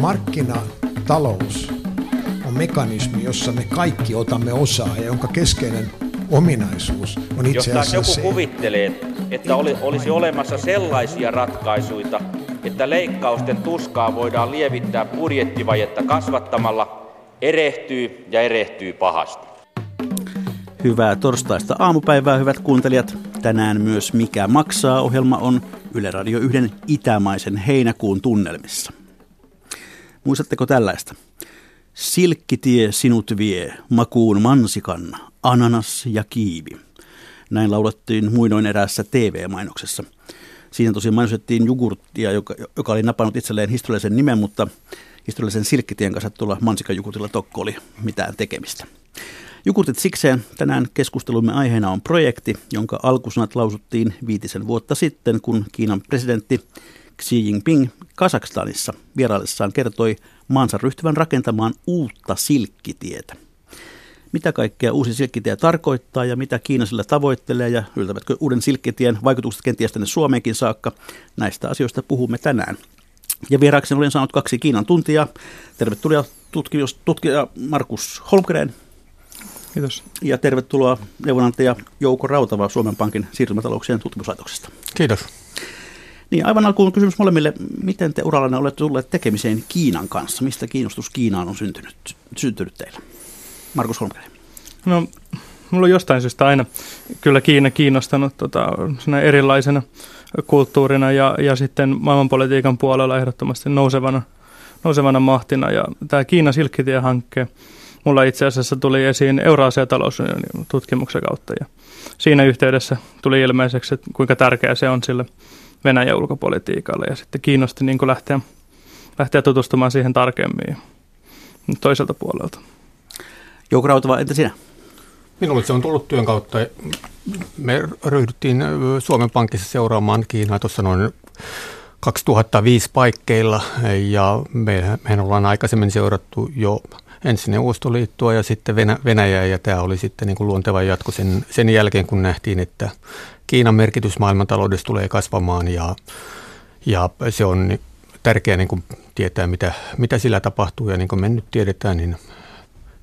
Markkinatalous on mekanismi, jossa me kaikki otamme osaa ja jonka keskeinen ominaisuus on itse Jos asiassa joku se, kuvittelee, että oli, olisi olemassa sellaisia ratkaisuja, että leikkausten tuskaa voidaan lievittää budjettivajetta kasvattamalla, erehtyy ja erehtyy pahasti. Hyvää torstaista aamupäivää, hyvät kuuntelijat. Tänään myös Mikä maksaa ohjelma on Yle Radio 1 itämaisen heinäkuun tunnelmissa. Muistatteko tällaista? Silkkitie sinut vie, makuun mansikanna, ananas ja kiivi. Näin laulettiin muinoin eräässä TV-mainoksessa. Siinä tosiaan mainostettiin jogurttia, joka, joka oli napannut itselleen historiallisen nimen, mutta historiallisen silkkitien kanssa tuolla mansikajugurtilla tokko oli mitään tekemistä. Jukurtit sikseen tänään keskustelumme aiheena on projekti, jonka alkusanat lausuttiin viitisen vuotta sitten, kun Kiinan presidentti Xi Jinping Kasakstanissa vieraillessaan kertoi maansa ryhtyvän rakentamaan uutta silkkitietä. Mitä kaikkea uusi silkkitie tarkoittaa ja mitä Kiina sillä tavoittelee ja yltävätkö uuden silkkitien vaikutukset kenties tänne Suomeenkin saakka? Näistä asioista puhumme tänään. Ja vieraaksi olen saanut kaksi Kiinan tuntijaa. Tervetuloa tutkimus, tutkija Markus Holmgren Kiitos. ja tervetuloa neuvonantaja Jouko Rautava Suomen Pankin siirtymätalouksien tutkimuslaitoksesta. Kiitos. Niin, aivan alkuun kysymys molemmille. Miten te urallanne olette tulleet tekemiseen Kiinan kanssa? Mistä kiinnostus Kiinaan on syntynyt, syntynyt teille? Markus Holmgren. No, mulla on jostain syystä aina kyllä Kiina kiinnostanut tota, erilaisena kulttuurina ja, ja sitten maailmanpolitiikan puolella ehdottomasti nousevana, nousevana mahtina. Ja tämä Kiinan silkkitie-hankke mulla itse asiassa tuli esiin Euraasian talousunionin tutkimuksen kautta. Ja siinä yhteydessä tuli ilmeiseksi, että kuinka tärkeää se on sille Venäjän ulkopolitiikalle. Ja sitten kiinnosti niin lähteä, lähteä tutustumaan siihen tarkemmin toiselta puolelta. Jouko Rautava, entä sinä? Minulle se on tullut työn kautta. Me ryhdyttiin Suomen Pankissa seuraamaan Kiinaa tuossa noin 2005 paikkeilla ja me, mehän ollaan aikaisemmin seurattu jo ensin Neuvostoliittoa ja sitten Venä, Venäjää ja tämä oli sitten niin kuin luonteva jatko sen, sen jälkeen, kun nähtiin, että Kiinan merkitys maailmantaloudessa tulee kasvamaan ja, ja se on tärkeää niin kuin tietää, mitä, mitä sillä tapahtuu ja niin kuin me nyt tiedetään, niin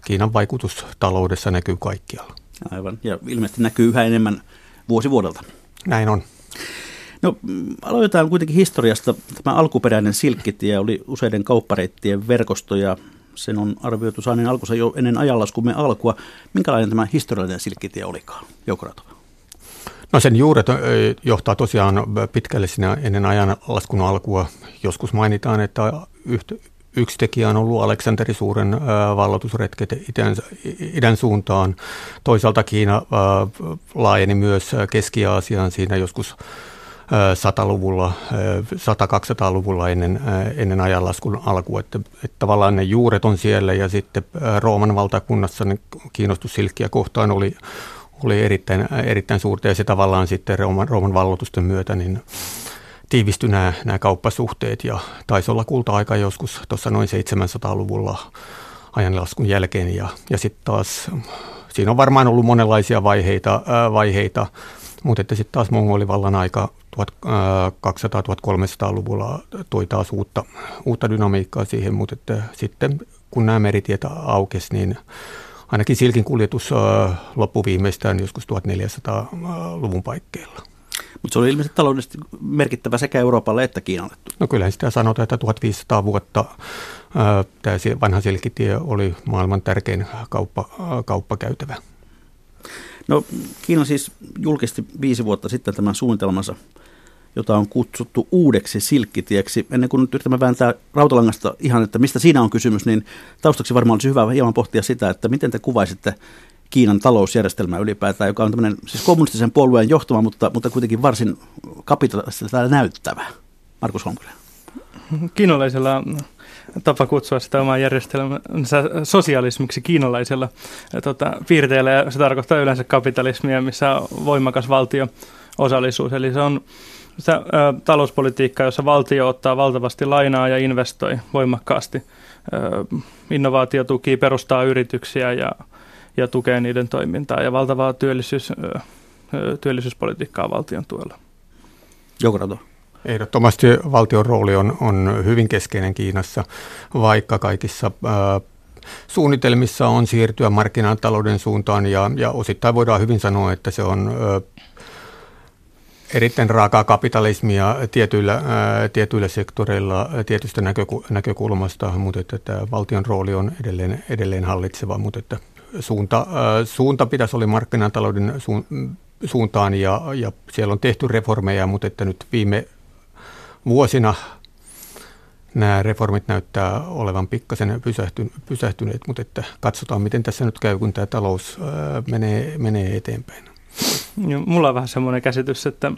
Kiinan vaikutus taloudessa näkyy kaikkialla. Aivan, ja ilmeisesti näkyy yhä enemmän vuosi vuodelta. Näin on. No, aloitetaan kuitenkin historiasta. Tämä alkuperäinen silkkitie oli useiden kauppareittien verkosto ja sen on arvioitu saaneen alkunsa jo ennen ajanlaskumme alkua. Minkälainen tämä historiallinen silkkitie olikaan, Jouko No sen juuret johtaa tosiaan pitkälle sinä ennen ajanlaskun alkua. Joskus mainitaan, että yhtä, yksi tekijä on ollut Aleksanteri Suuren vallotusretket idän, idän suuntaan. Toisaalta Kiina laajeni myös Keski-Aasiaan siinä joskus 100-luvulla, 100-200-luvulla ennen, ennen ajanlaskun alkua. Että, että tavallaan ne juuret on siellä ja sitten Rooman valtakunnassa niin kiinnostus silkkiä kohtaan oli, oli erittäin, erittäin suurta ja se tavallaan sitten Rooman, Rooman vallotusten myötä niin tiivistyi nämä, nämä kauppasuhteet ja taisi olla kulta-aika joskus tuossa noin 700-luvulla ajanlaskun jälkeen ja, ja sitten taas siinä on varmaan ollut monenlaisia vaiheita, vaiheita mutta että sitten taas mongolivallan aika 1200-1300-luvulla toi taas uutta, uutta dynamiikkaa siihen, mutta että sitten kun nämä meritietä aukesi, niin ainakin silkin kuljetus loppui viimeistään joskus 1400-luvun paikkeilla. Mutta se oli ilmeisesti taloudellisesti merkittävä sekä Euroopalle että Kiinalle. No kyllähän sitä sanotaan, että 1500 vuotta tämä vanha silkitie oli maailman tärkein kauppa, kauppakäytävä. No Kiina siis julkisti viisi vuotta sitten tämän suunnitelmansa, jota on kutsuttu uudeksi silkkitieksi. Ennen kuin nyt yritämme vääntää rautalangasta ihan, että mistä siinä on kysymys, niin taustaksi varmaan olisi hyvä hieman pohtia sitä, että miten te kuvaisitte Kiinan talousjärjestelmää ylipäätään, joka on tämmöinen siis kommunistisen puolueen johtama, mutta, mutta kuitenkin varsin kapitalistilla näyttävä. Markus Holmgren. Kiinalaisella tapa kutsua sitä omaa järjestelmänsä sosialismiksi kiinalaisella tota, piirteellä, ja se tarkoittaa yleensä kapitalismia, missä on voimakas valtio osallisuus. Eli se on sitä, ä, talouspolitiikkaa, jossa valtio ottaa valtavasti lainaa ja investoi voimakkaasti. Ä, innovaatiotuki perustaa yrityksiä ja, ja tukee niiden toimintaa ja valtavaa työllisyys, ä, työllisyyspolitiikkaa valtion tuella. Jouko Ehdottomasti valtion rooli on, on hyvin keskeinen Kiinassa, vaikka kaikissa ää, suunnitelmissa on siirtyä markkinatalouden suuntaan ja, ja osittain voidaan hyvin sanoa, että se on ää, erittäin raakaa kapitalismia tietyillä, ää, tietyillä sektoreilla tietystä näköku- näkökulmasta, mutta että tämä valtion rooli on edelleen, edelleen hallitseva, mutta että suunta, ää, suunta pitäisi olla markkinatalouden su- suuntaan ja, ja siellä on tehty reformeja, mutta että nyt viime vuosina nämä reformit näyttää olevan pikkasen pysähtyneet, mutta että katsotaan, miten tässä nyt käy, kun tämä talous menee, menee eteenpäin. Mulla on vähän semmoinen käsitys, että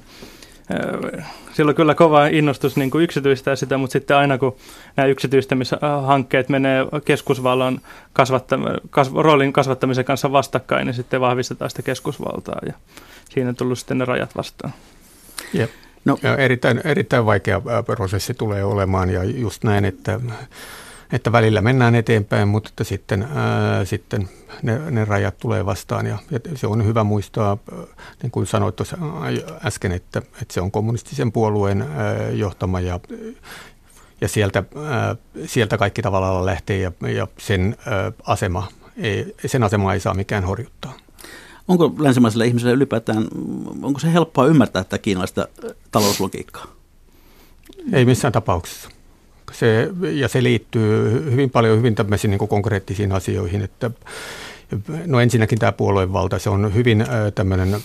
silloin kyllä kova innostus niin kuin yksityistää sitä, mutta sitten aina kun nämä yksityistämishankkeet menee keskusvallan kasvattam- kas- roolin kasvattamisen kanssa vastakkain, niin sitten vahvistetaan sitä keskusvaltaa ja siinä on tullut sitten ne rajat vastaan. Jep. No. Erittäin, erittäin vaikea prosessi tulee olemaan ja just näin, että että välillä mennään eteenpäin, mutta että sitten, ää, sitten ne, ne rajat tulee vastaan. Ja, ja se on hyvä muistaa, niin kuin sanoit tuossa äsken, että, että se on kommunistisen puolueen ää, johtama ja, ja sieltä, ää, sieltä kaikki tavallaan lähtee ja, ja sen, ää, asema ei, sen asema ei saa mikään horjuttaa. Onko länsimaisille ihmisille ylipäätään, onko se helppoa ymmärtää tätä kiinalaista talouslogiikkaa? Ei missään tapauksessa. Se, ja se liittyy hyvin paljon hyvin tämmöisiin niin konkreettisiin asioihin, että no ensinnäkin tämä puoluevalta, se on hyvin tämmöinen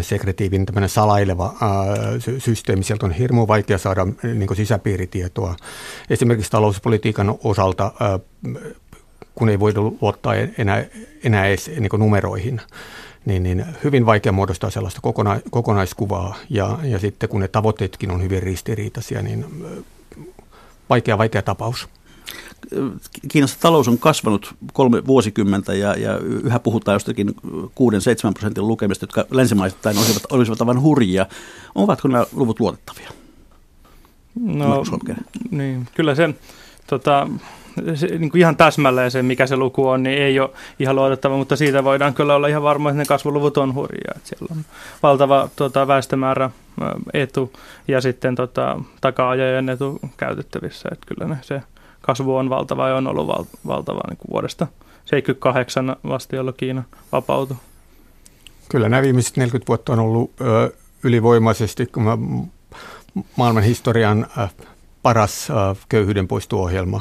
sekretiivin tämmöinen salaileva systeemi. Sieltä on hirmu vaikea saada niin sisäpiiritietoa. Esimerkiksi talouspolitiikan osalta, kun ei voida luottaa enää, enää edes niin numeroihin, niin, niin hyvin vaikea muodostaa sellaista kokona, kokonaiskuvaa. Ja, ja sitten kun ne tavoitteetkin on hyvin ristiriitaisia, niin vaikea, vaikea tapaus. Kiinassa talous on kasvanut kolme vuosikymmentä ja, ja yhä puhutaan jostakin 6-7 prosentin lukemista, jotka länsimaisittain olisivat, olisivat aivan hurjia. Ovatko nämä luvut luotettavia? No, niin, kyllä se, tota, se, niin kuin ihan täsmälleen se, mikä se luku on, niin ei ole ihan luotettava, mutta siitä voidaan kyllä olla ihan varma, että ne kasvuluvut on hurjia. Että siellä on valtava tota, väestömäärä etu ja sitten tota, taka-ajajan etu käytettävissä. Että kyllä ne, se kasvu on valtava ja on ollut val, valtava niin kuin vuodesta 78 vasti, jolloin Kiina vapautui. Kyllä nämä viimeiset 40 vuotta on ollut ö, ylivoimaisesti kun mä, maailman historian ö, paras köyhyyden poistuohjelma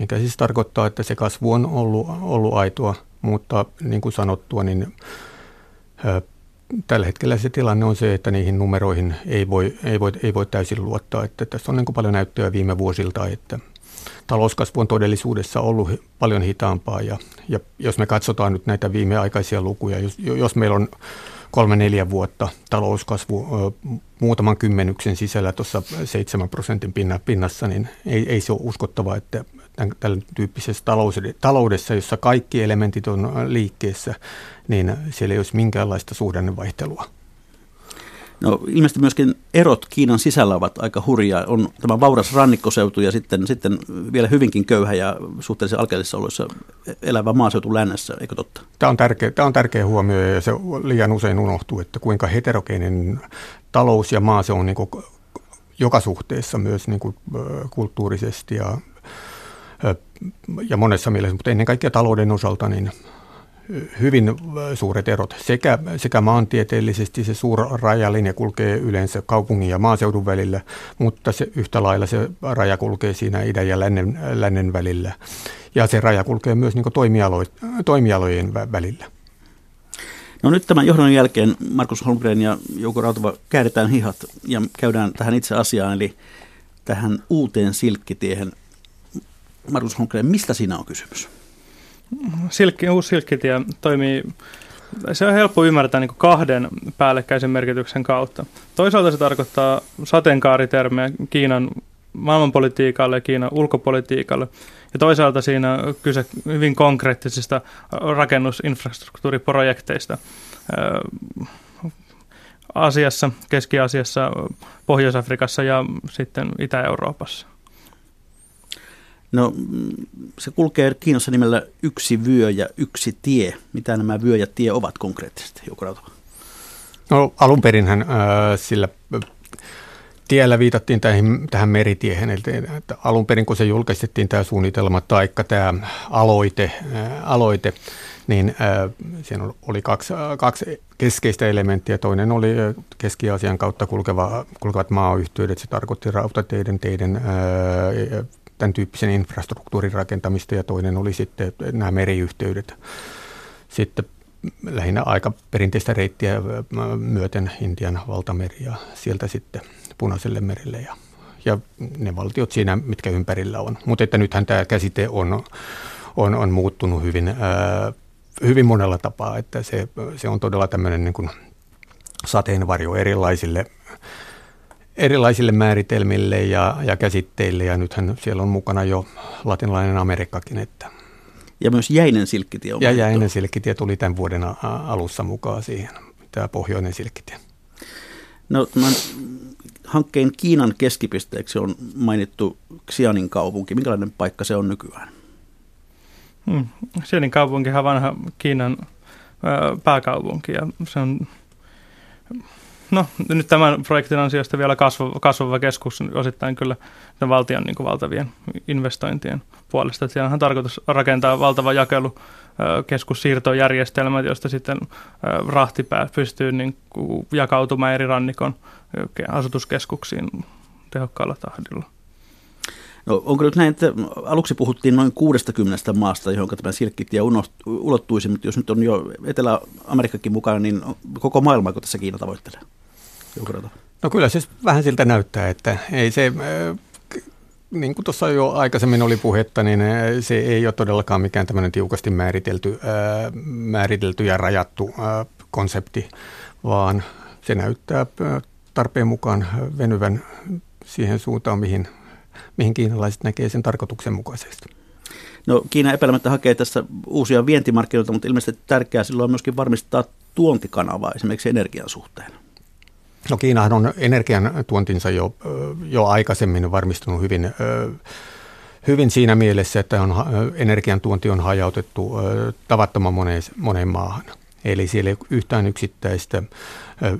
mikä siis tarkoittaa, että se kasvu on ollut, ollut aitoa, mutta niin kuin sanottua, niin ö, tällä hetkellä se tilanne on se, että niihin numeroihin ei voi, ei voi, ei voi täysin luottaa. Että tässä on niin kuin paljon näyttöä viime vuosilta, että talouskasvu on todellisuudessa ollut paljon hitaampaa. Ja, ja jos me katsotaan nyt näitä viimeaikaisia lukuja, jos, jos meillä on kolme neljä vuotta talouskasvu muutaman kymmenyksen sisällä tuossa 7 prosentin pinnassa, niin ei, ei se ole uskottavaa, että tällä tyyppisessä taloudessa, jossa kaikki elementit on liikkeessä, niin siellä ei olisi minkäänlaista suhdannevaihtelua. No, ilmeisesti myöskin erot Kiinan sisällä ovat aika hurjaa. On tämä vauras rannikkoseutu ja sitten, sitten vielä hyvinkin köyhä ja suhteellisen alkeellisissa oloissa elävä maaseutu lännessä, eikö totta? Tämä on tärkeä, tämä on tärkeä huomio ja se liian usein unohtuu, että kuinka heterogeeninen talous ja maa se on niin joka suhteessa myös niin kuin kulttuurisesti ja ja monessa mielessä, mutta ennen kaikkea talouden osalta niin hyvin suuret erot. Sekä, sekä maantieteellisesti se rajalinja kulkee yleensä kaupungin ja maaseudun välillä, mutta se yhtä lailla se raja kulkee siinä idän ja lännen, lännen välillä. Ja se raja kulkee myös niin toimialo, toimialojen välillä. No nyt tämän johdon jälkeen Markus Holmgren ja Jouko Rautava käännetään hihat ja käydään tähän itse asiaan, eli tähän uuteen silkkitiehen. Markus Holmgren, mistä siinä on kysymys? Silkki, uusi silkkitie toimii, se on helppo ymmärtää niin kahden päällekkäisen merkityksen kautta. Toisaalta se tarkoittaa sateenkaaritermejä Kiinan maailmanpolitiikalle ja Kiinan ulkopolitiikalle. Ja toisaalta siinä on kyse hyvin konkreettisista rakennusinfrastruktuuriprojekteista. Asiassa, Keski-Asiassa, Pohjois-Afrikassa ja sitten Itä-Euroopassa. No se kulkee Kiinassa nimellä yksi vyö ja yksi tie. Mitä nämä vyö ja tie ovat konkreettisesti, Jouko No alun perinhän äh, sillä tiellä viitattiin tähän, tähän meritiehen, eli että alun perin kun se julkaistettiin tämä suunnitelma tai tämä aloite, ää, aloite niin ää, siinä oli kaksi, kaksi keskeistä elementtiä. Toinen oli Keski-Aasian kautta kulkeva, kulkevat maayhteydet. Se tarkoitti rautateiden, teiden, ää, tämän tyyppisen infrastruktuurin rakentamista ja toinen oli sitten nämä meriyhteydet. Sitten lähinnä aika perinteistä reittiä myöten Intian valtameri ja sieltä sitten Punaiselle merelle ja, ja ne valtiot siinä, mitkä ympärillä on. Mutta että nythän tämä käsite on, on, on muuttunut hyvin, hyvin monella tapaa, että se, se on todella tämmöinen niin kuin sateenvarjo erilaisille erilaisille määritelmille ja, ja käsitteille, ja nythän siellä on mukana jo latinalainen Amerikkakin. Että. Ja myös jäinen silkkitie on Ja mainittu. jäinen silkkitie tuli tämän vuoden alussa mukaan siihen, tämä pohjoinen silkkitie. No tämän hankkeen Kiinan keskipisteeksi on mainittu Xianin kaupunki. Minkälainen paikka se on nykyään? Hmm. Xianin kaupunki on vanha Kiinan pääkaupunki ja se on No nyt tämän projektin ansiosta vielä kasvava, kasvava keskus osittain kyllä valtion niin valtavien investointien puolesta. Että siellä on tarkoitus rakentaa valtava jakelu keskussiirtojärjestelmät, josta sitten rahtipää pystyy niin kuin jakautumaan eri rannikon asutuskeskuksiin tehokkaalla tahdilla. No, onko nyt näin, että aluksi puhuttiin noin 60 maasta, johon tämä silkkitie ulottuisi, mutta jos nyt on jo Etelä-Amerikkakin mukana, niin koko maailma, kun tässä Kiina tavoittelee? No kyllä se vähän siltä näyttää, että ei se, niin kuin tuossa jo aikaisemmin oli puhetta, niin se ei ole todellakaan mikään tämmöinen tiukasti määritelty, määritelty ja rajattu konsepti, vaan se näyttää tarpeen mukaan venyvän siihen suuntaan, mihin, mihin kiinalaiset näkee sen tarkoituksenmukaisesti. No Kiina epäilemättä hakee tässä uusia vientimarkkinoita, mutta ilmeisesti tärkeää silloin on myöskin varmistaa tuontikanavaa esimerkiksi energian suhteen. No Kiinahan on energian tuontinsa jo, jo aikaisemmin varmistunut hyvin, hyvin siinä mielessä, että on, energian tuonti on hajautettu tavattoman moneen, moneen maahan. Eli siellä ei ole yhtään yksittäistä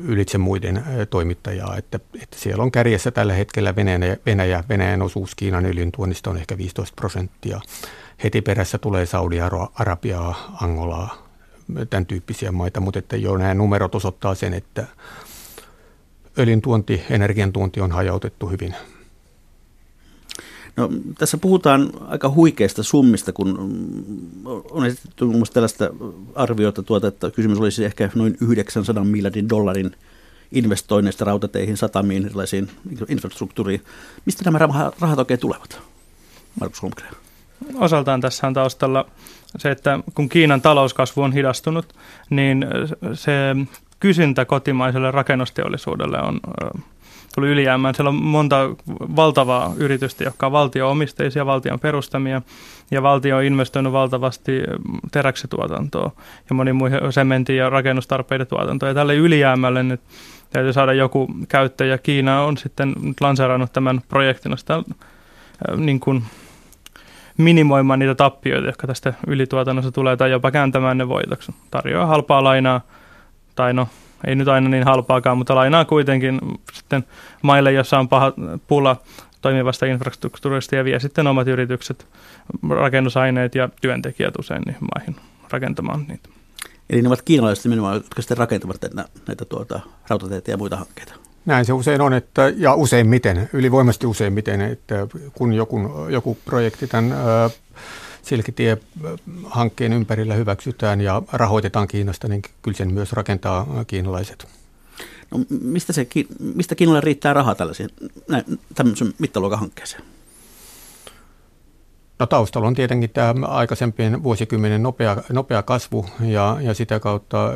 ylitse muiden toimittajaa, että, että siellä on kärjessä tällä hetkellä Venäjä, Venäjä. Venäjän osuus Kiinan öljyn tuonnista on ehkä 15 prosenttia. Heti perässä tulee Saudi-Arabiaa, Angolaa, tämän tyyppisiä maita, mutta että jo nämä numerot osoittaa sen, että öljyn tuonti, energian tuonti on hajautettu hyvin. No, tässä puhutaan aika huikeista summista, kun on esitetty muun muassa tällaista arviota, tuota, että kysymys olisi ehkä noin 900 miljardin dollarin investoinneista rautateihin, satamiin, erilaisiin infrastruktuuriin. Mistä nämä rahat oikein tulevat, Markus Holmgren? Osaltaan tässä on taustalla se, että kun Kiinan talouskasvu on hidastunut, niin se kysyntä kotimaiselle rakennusteollisuudelle on tuli ylijäämään. Siellä on monta valtavaa yritystä, jotka on valtio-omisteisia, valtion perustamia, ja valtio on investoinut valtavasti teräksituotantoa ja moni muihin sementin ja rakennustarpeiden tuotantoa. Ja tälle ylijäämälle nyt täytyy saada joku käyttö, ja Kiina on sitten nyt lanseerannut tämän projektin sitä, niin kuin minimoimaan niitä tappioita, jotka tästä ylituotannosta tulee, tai jopa kääntämään ne voitoksi. Tarjoaa halpaa lainaa tai no ei nyt aina niin halpaakaan, mutta lainaa kuitenkin sitten maille, jossa on paha pula toimivasta infrastruktuurista ja vie sitten omat yritykset, rakennusaineet ja työntekijät usein niin maihin rakentamaan niitä. Eli ne ovat kiinalaiset nimenomaan, jotka sitten rakentavat näitä, näitä tuota, rautateitä ja muita hankkeita. Näin se usein on, että, ja useimmiten, ylivoimaisesti useimmiten, että kun joku, joku projekti tämän Silkitie-hankkeen ympärillä hyväksytään ja rahoitetaan Kiinasta, niin kyllä sen myös rakentaa kiinalaiset. No, mistä, se, mistä Kiinalle riittää rahaa tällaisiin, tämmöisen mittaluokan hankkeeseen? No taustalla on tietenkin tämä aikaisempien vuosikymmenen nopea, nopea kasvu ja, ja sitä kautta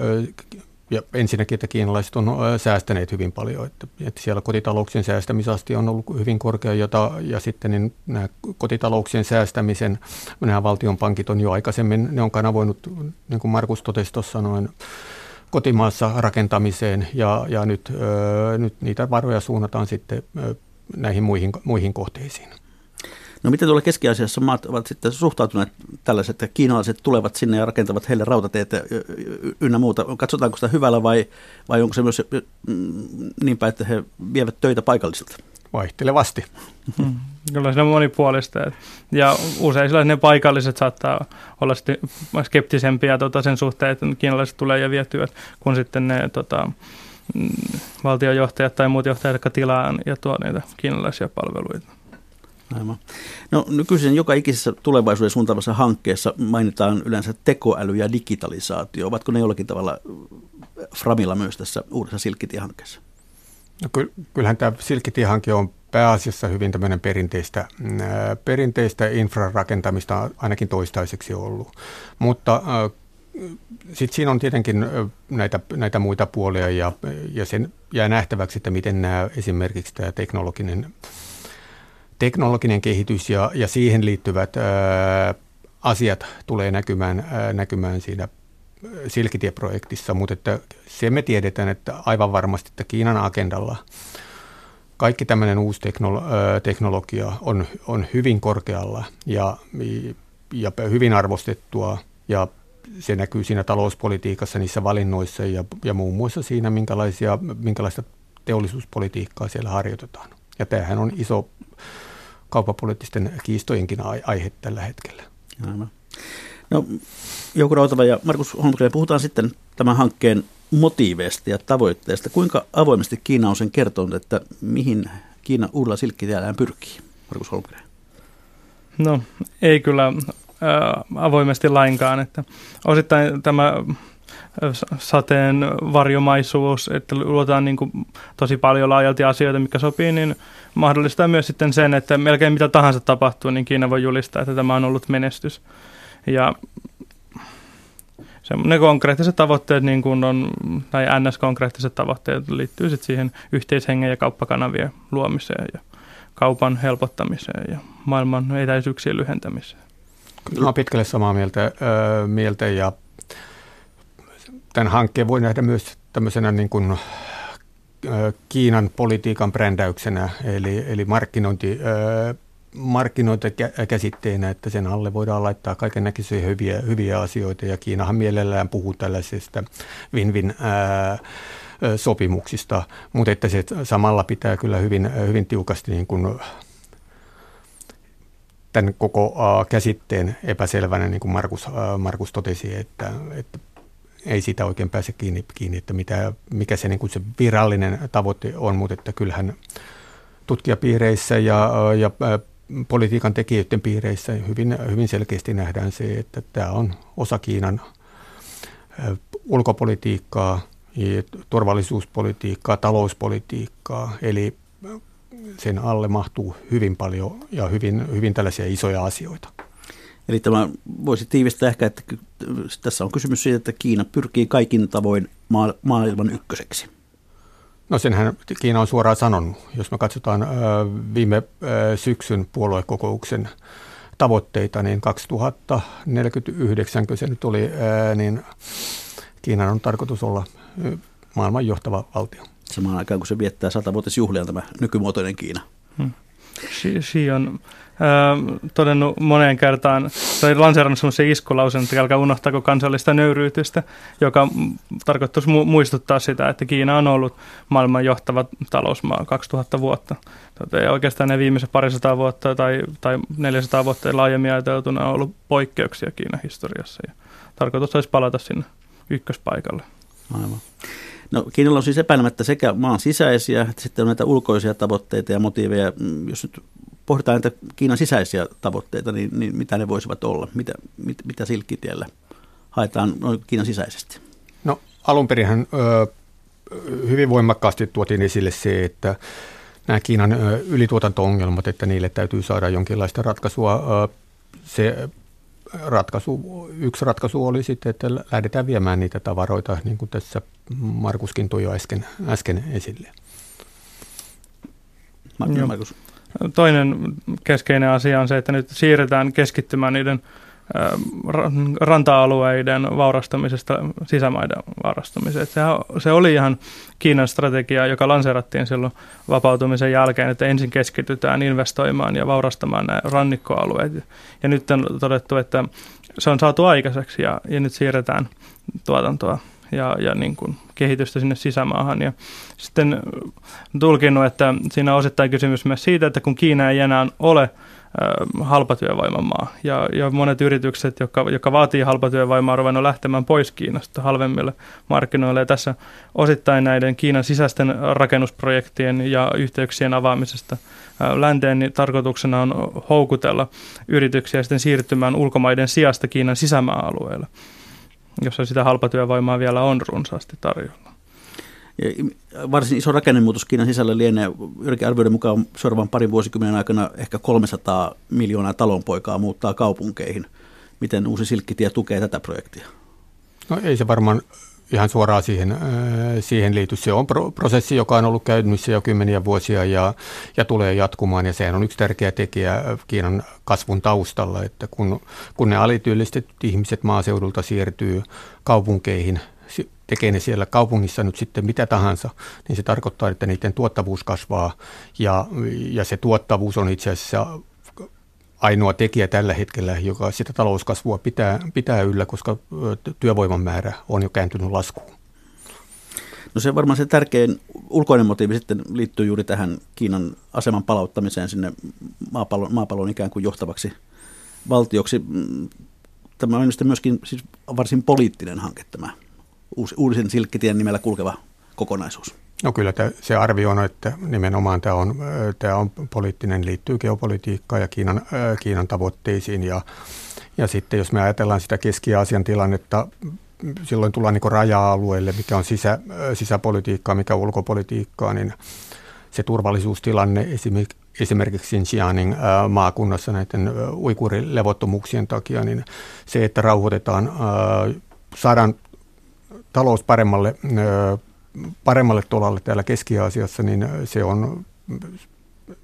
ja ensinnäkin, että kiinalaiset on säästäneet hyvin paljon, että, että siellä kotitalouksien säästämisasti on ollut hyvin korkea, jota, ja sitten niin nämä kotitalouksien säästämisen, nämä valtion pankit on jo aikaisemmin, ne on kanavoinut, niin kuin Markus totesi tuossa noin, kotimaassa rakentamiseen, ja, ja nyt, ö, nyt niitä varoja suunnataan sitten ö, näihin muihin, muihin kohteisiin. No miten tuolla Keski-Aasiassa maat ovat sitten suhtautuneet tällaiset, että kiinalaiset tulevat sinne ja rakentavat heille rautateet ynnä muuta. Katsotaanko sitä hyvällä vai, vai onko se myös mm, niinpä, että he vievät töitä paikallisilta? Vaihtelevasti. Hmm. Kyllä se on monipuolista. Ja usein ne paikalliset saattaa olla skeptisempiä tota, sen suhteen, että kiinalaiset tulee ja vietyvät, kun sitten ne tota, mm, valtiojohtajat tai muut johtajat, jotka tilaa ja tuo niitä kiinalaisia palveluita. Aivan. No nykyisin joka ikisessä tulevaisuuden suuntaavassa hankkeessa mainitaan yleensä tekoäly ja digitalisaatio. Ovatko ne jollakin tavalla Framilla myös tässä uudessa Silkkitie-hankkeessa? No kyllähän tämä Silkkitie-hanke on pääasiassa hyvin tämmöinen perinteistä, perinteistä infrarakentamista ainakin toistaiseksi ollut. Mutta sitten siinä on tietenkin näitä, näitä muita puolia ja, ja sen jää nähtäväksi, että miten nämä esimerkiksi tämä teknologinen teknologinen kehitys ja, ja siihen liittyvät ää, asiat tulee näkymään, ää, näkymään siinä Silkitie-projektissa, mutta että se me tiedetään, että aivan varmasti, että Kiinan agendalla kaikki tämmöinen uusi teknolo- teknologia on, on hyvin korkealla ja, ja hyvin arvostettua ja se näkyy siinä talouspolitiikassa, niissä valinnoissa ja, ja muun muassa siinä, minkälaisia, minkälaista teollisuuspolitiikkaa siellä harjoitetaan. Ja tämähän on iso kauppapoliittisten kiistojenkin aihe tällä hetkellä. Aivan. No, Jouko Rautava ja Markus Holmgren, puhutaan sitten tämän hankkeen motiiveista ja tavoitteista. Kuinka avoimesti Kiina on sen kertonut, että mihin Kiina uudella silkkitiellään pyrkii? Markus Holmgren. No, ei kyllä avoimesti lainkaan. Että osittain tämä sateen varjomaisuus, että luotaan niin kuin tosi paljon laajalti asioita, mikä sopii, niin mahdollistaa myös sitten sen, että melkein mitä tahansa tapahtuu, niin Kiina voi julistaa, että tämä on ollut menestys. Ja ne konkreettiset tavoitteet, niin kuin on, tai NS-konkreettiset tavoitteet, liittyy sitten siihen yhteishengen ja kauppakanavien luomiseen ja kaupan helpottamiseen ja maailman etäisyyksien lyhentämiseen. Kyllä olen pitkälle samaa mieltä, ö, mieltä ja tämän hankkeen voi nähdä myös tämmöisenä niin kuin Kiinan politiikan brändäyksenä, eli, eli markkinointi, markkinointikäsitteenä, että sen alle voidaan laittaa kaiken näköisiä hyviä, hyviä asioita, ja Kiinahan mielellään puhuu tällaisesta win-win sopimuksista, mutta että se samalla pitää kyllä hyvin, hyvin tiukasti niin kuin tämän koko käsitteen epäselvänä, niin kuin Markus, Markus totesi, että, että ei siitä oikein pääse kiinni, kiinni että mitä, mikä se, niin kuin se virallinen tavoite on, mutta että kyllähän tutkijapiireissä ja, ja politiikan tekijöiden piireissä hyvin, hyvin selkeästi nähdään se, että tämä on osa Kiinan ulkopolitiikkaa, turvallisuuspolitiikkaa, talouspolitiikkaa, eli sen alle mahtuu hyvin paljon ja hyvin, hyvin tällaisia isoja asioita. Eli tämä voisi tiivistää ehkä, että tässä on kysymys siitä, että Kiina pyrkii kaikin tavoin maailman ykköseksi. No senhän Kiina on suoraan sanonut. Jos me katsotaan viime syksyn puoluekokouksen tavoitteita, niin 2049, kun se nyt oli, niin Kiinan on tarkoitus olla maailman johtava valtio. Samaan aikaan, kun se viettää satavuotisjuhlia tämä nykymuotoinen Kiina. Hmm. Xi on todennut moneen kertaan, tai lanseerannut sellaisen iskulausen, että älkää unohtako kansallista nöyryytystä, joka tarkoittaisi mu- muistuttaa sitä, että Kiina on ollut maailman johtava talousmaa 2000 vuotta. Tota, ja oikeastaan ne viimeiset parisataa vuotta tai, tai 400 vuotta laajemmin ajateltuna on ollut poikkeuksia Kiinan historiassa. Ja tarkoitus olisi palata sinne ykköspaikalle. Aivan. No Kiinalla on siis epäilemättä sekä maan sisäisiä että sitten on näitä ulkoisia tavoitteita ja motiiveja. Mm, jos nyt pohditaan näitä Kiinan sisäisiä tavoitteita, niin, niin mitä ne voisivat olla? Mitä, mit, mitä silkkitiellä haetaan noin Kiinan sisäisesti? No alun perin hyvin voimakkaasti tuotiin esille se, että nämä Kiinan ö, ylituotanto-ongelmat, että niille täytyy saada jonkinlaista ratkaisua. Ö, se ratkaisu, yksi ratkaisu oli sitten, että lähdetään viemään niitä tavaroita, niin kuin tässä Markuskin toi jo äsken, äsken esille. Markus. Toinen keskeinen asia on se, että nyt siirretään keskittymään niiden ranta-alueiden vaurastamisesta sisämaiden vaurastamiseen. Se oli ihan Kiinan strategia, joka lanseerattiin silloin vapautumisen jälkeen, että ensin keskitytään investoimaan ja vaurastamaan nämä rannikkoalueet. Ja nyt on todettu, että se on saatu aikaiseksi ja, ja nyt siirretään tuotantoa ja, ja niin kuin kehitystä sinne sisämaahan. Ja sitten tulkinnut, että siinä on osittain kysymys myös siitä, että kun Kiina ei enää ole halpatyövoiman maa. Ja, ja monet yritykset, jotka, jotka vaatii halpatyövoimaa, on ruvennut lähtemään pois Kiinasta halvemmille markkinoille. Ja tässä osittain näiden Kiinan sisäisten rakennusprojektien ja yhteyksien avaamisesta länteen niin tarkoituksena on houkutella yrityksiä sitten siirtymään ulkomaiden sijasta Kiinan sisämaa-alueelle, jossa sitä halpatyövoimaa vielä on runsaasti tarjolla. Varsin iso rakennemuutos Kiinan sisällä lienee yritin arvioiden mukaan seuraavan parin vuosikymmenen aikana ehkä 300 miljoonaa talonpoikaa muuttaa kaupunkeihin. Miten uusi Silkkitie tukee tätä projektia? No ei se varmaan ihan suoraan siihen, äh, siihen liity. Se on prosessi, joka on ollut käynnissä jo kymmeniä vuosia ja, ja tulee jatkumaan. Ja sehän on yksi tärkeä tekijä Kiinan kasvun taustalla, että kun, kun ne alityöllistetyt ihmiset maaseudulta siirtyy kaupunkeihin – tekee ne siellä kaupungissa nyt sitten mitä tahansa, niin se tarkoittaa, että niiden tuottavuus kasvaa ja, ja se tuottavuus on itse asiassa ainoa tekijä tällä hetkellä, joka sitä talouskasvua pitää, pitää yllä, koska työvoiman määrä on jo kääntynyt laskuun. No se varmaan se tärkein ulkoinen motiivi sitten liittyy juuri tähän Kiinan aseman palauttamiseen sinne maapallon, maapallon ikään kuin johtavaksi valtioksi. Mm, tämä on myöskin siis varsin poliittinen hanke tämä uuden silkkitien nimellä kulkeva kokonaisuus? No kyllä se arvio on, että nimenomaan tämä on, tämä on poliittinen, liittyy geopolitiikkaan ja Kiinan, Kiinan tavoitteisiin. Ja, ja sitten jos me ajatellaan sitä Keski-Aasian tilannetta, silloin tullaan niin raja-alueelle, mikä on sisä, sisäpolitiikkaa, mikä ulkopolitiikkaa, niin se turvallisuustilanne esimerkiksi esimerkiksi Xinjiangin maakunnassa näiden uikurilevottomuuksien takia, niin se, että rauhoitetaan, saadaan talous paremmalle, paremmalle tolalle täällä Keski-Aasiassa, niin se on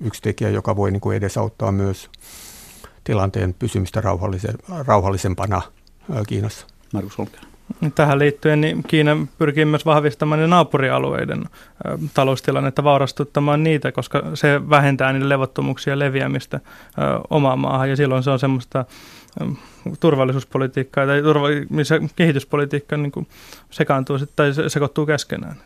yksi tekijä, joka voi niin kuin edesauttaa myös tilanteen pysymistä rauhallisempana Kiinassa. Markus Holker. Tähän liittyen niin Kiina pyrkii myös vahvistamaan naapurialueiden taloustilannetta, vaurastuttamaan niitä, koska se vähentää niiden levottomuuksia leviämistä omaan maahan ja silloin se on semmoista turvallisuuspolitiikkaa tai turva, missä kehityspolitiikka niin kuin sekaantuu tai sekoittuu keskenään.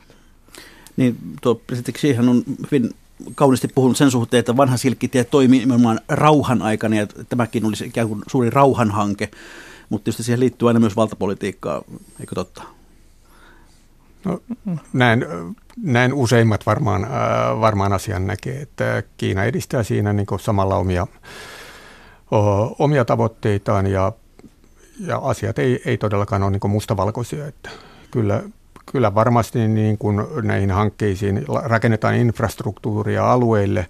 Niin, tuo presidentti on hyvin kauniisti puhunut sen suhteen, että vanha silkkitie toimii nimenomaan rauhan aikana ja tämäkin olisi ikään kuin suuri rauhanhanke, mutta tietysti siihen liittyy aina myös valtapolitiikkaa, eikö totta? No, näin, näin useimmat varmaan, varmaan asian näkee, että Kiina edistää siinä niin samalla omia omia tavoitteitaan ja, ja asiat ei, ei todellakaan ole niin mustavalkoisia. Että kyllä, kyllä varmasti niin kuin näihin hankkeisiin rakennetaan infrastruktuuria alueille,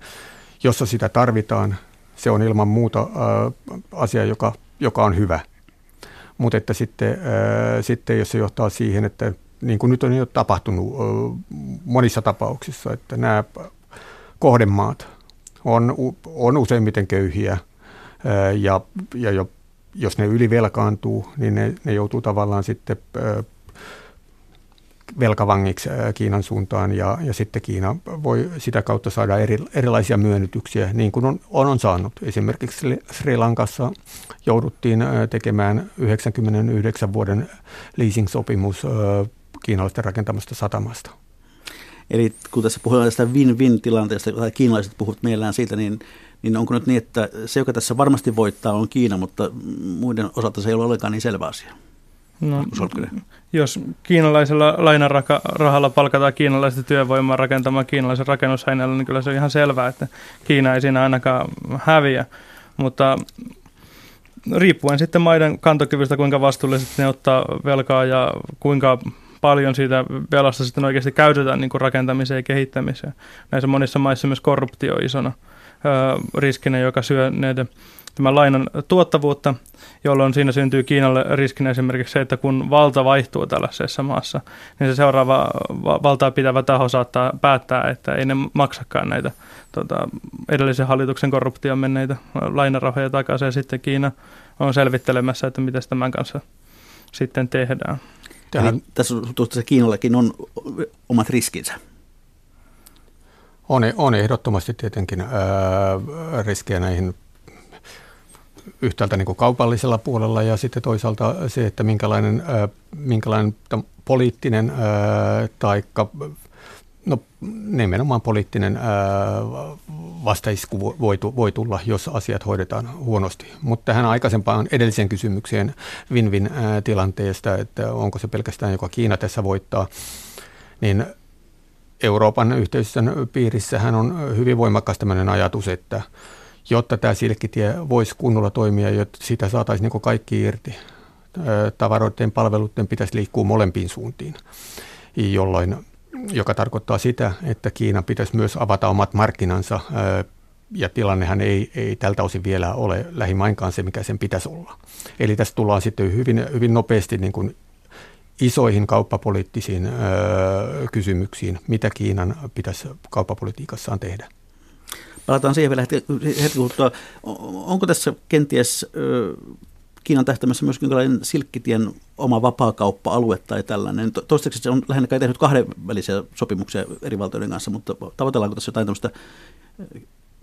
jossa sitä tarvitaan. Se on ilman muuta ä, asia, joka, joka on hyvä. Mutta että sitten, ä, sitten jos se johtaa siihen, että niin kuin nyt on jo tapahtunut ä, monissa tapauksissa, että nämä kohdemaat on, on useimmiten köyhiä – ja, ja jo, jos ne ylivelkaantuu, niin ne, ne joutuu tavallaan sitten velkavangiksi Kiinan suuntaan ja, ja sitten Kiina voi sitä kautta saada eri, erilaisia myönnytyksiä, niin kuin on, on, on saanut. Esimerkiksi Sri Lankassa jouduttiin tekemään 99 vuoden leasing-sopimus kiinalaisten rakentamasta satamasta. Eli kun tässä puhutaan tästä win-win-tilanteesta, tai kiinalaiset puhuvat mielellään siitä, niin niin onko nyt niin, että se, joka tässä varmasti voittaa, on Kiina, mutta muiden osalta se ei ole ollenkaan niin selvä asia? No, jos kiinalaisella lainarahalla palkataan kiinalaista työvoimaa rakentamaan kiinalaisen rakennusheinällä, niin kyllä se on ihan selvää, että Kiina ei siinä ainakaan häviä. Mutta riippuen sitten maiden kantokyvystä, kuinka vastuullisesti ne ottaa velkaa ja kuinka paljon siitä velasta sitten oikeasti käytetään niin kuin rakentamiseen ja kehittämiseen. Näissä monissa maissa myös korruptio on isona riskinä, joka syö näiden tämän lainan tuottavuutta, jolloin siinä syntyy Kiinalle riskinä esimerkiksi se, että kun valta vaihtuu tällaisessa maassa, niin se seuraava valtaa pitävä taho saattaa päättää, että ei ne maksakaan näitä tota, edellisen hallituksen korruption menneitä lainarahoja takaisin, ja sitten Kiina on selvittelemässä, että miten tämän kanssa sitten tehdään. Tähän. Eli tässä suhteessa Kiinallekin on omat riskinsä. On, on ehdottomasti tietenkin ää, riskejä näihin yhtäältä niin kuin kaupallisella puolella ja sitten toisaalta se, että minkälainen, ää, minkälainen poliittinen tai no, nimenomaan poliittinen ää, vastaisku voi, voi tulla, jos asiat hoidetaan huonosti. Mutta tähän aikaisempaan edelliseen kysymykseen win-win tilanteesta, että onko se pelkästään joka Kiina tässä voittaa, niin Euroopan yhteisön piirissähän on hyvin voimakas tämmöinen ajatus, että jotta tämä silkkitie voisi kunnolla toimia, jotta sitä saataisiin niin kaikki irti. Tavaroiden palveluiden pitäisi liikkua molempiin suuntiin, jolloin, joka tarkoittaa sitä, että Kiina pitäisi myös avata omat markkinansa ja tilannehan ei, ei tältä osin vielä ole lähimainkaan se, mikä sen pitäisi olla. Eli tässä tullaan sitten hyvin, hyvin nopeasti niin kuin isoihin kauppapoliittisiin öö, kysymyksiin, mitä Kiinan pitäisi kauppapolitiikassaan tehdä. Palataan siihen vielä hetki, hetki kuluttua. Onko tässä kenties ö, Kiinan tähtämässä myös jonkinlainen silkkitien oma vapaakauppa-alue tai tällainen? Toistaiseksi se on lähinnä kai tehnyt kahdenvälisiä sopimuksia eri valtioiden kanssa, mutta tavoitellaanko tässä jotain tämmöistä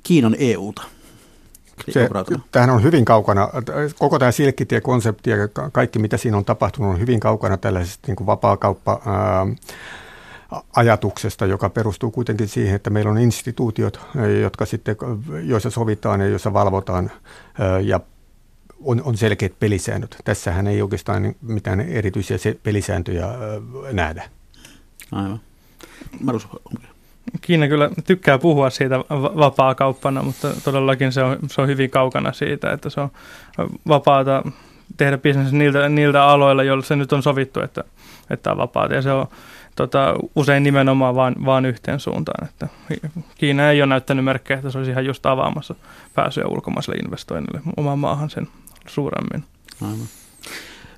Kiinan EUta? Se, tämähän on hyvin kaukana, koko tämä silkkitie-konsepti ja kaikki mitä siinä on tapahtunut on hyvin kaukana tällaisesta niin vapaakauppa ajatuksesta, joka perustuu kuitenkin siihen, että meillä on instituutiot, jotka sitten, joissa sovitaan ja joissa valvotaan ja on, on selkeät pelisäännöt. Tässähän ei oikeastaan mitään erityisiä pelisääntöjä nähdä. Aivan. Marus, Kiina kyllä tykkää puhua siitä vapaa-kauppana, mutta todellakin se on, se on hyvin kaukana siitä, että se on vapaata tehdä bisnes niiltä, niiltä aloilla, joilla se nyt on sovittu, että, että on vapaata. Ja se on tota, usein nimenomaan vain, vaan yhteen suuntaan. Että Kiina ei ole näyttänyt merkkejä, että se olisi ihan just avaamassa pääsyä ulkomaiselle investoinnille omaan maahan sen suuremmin. Aivan.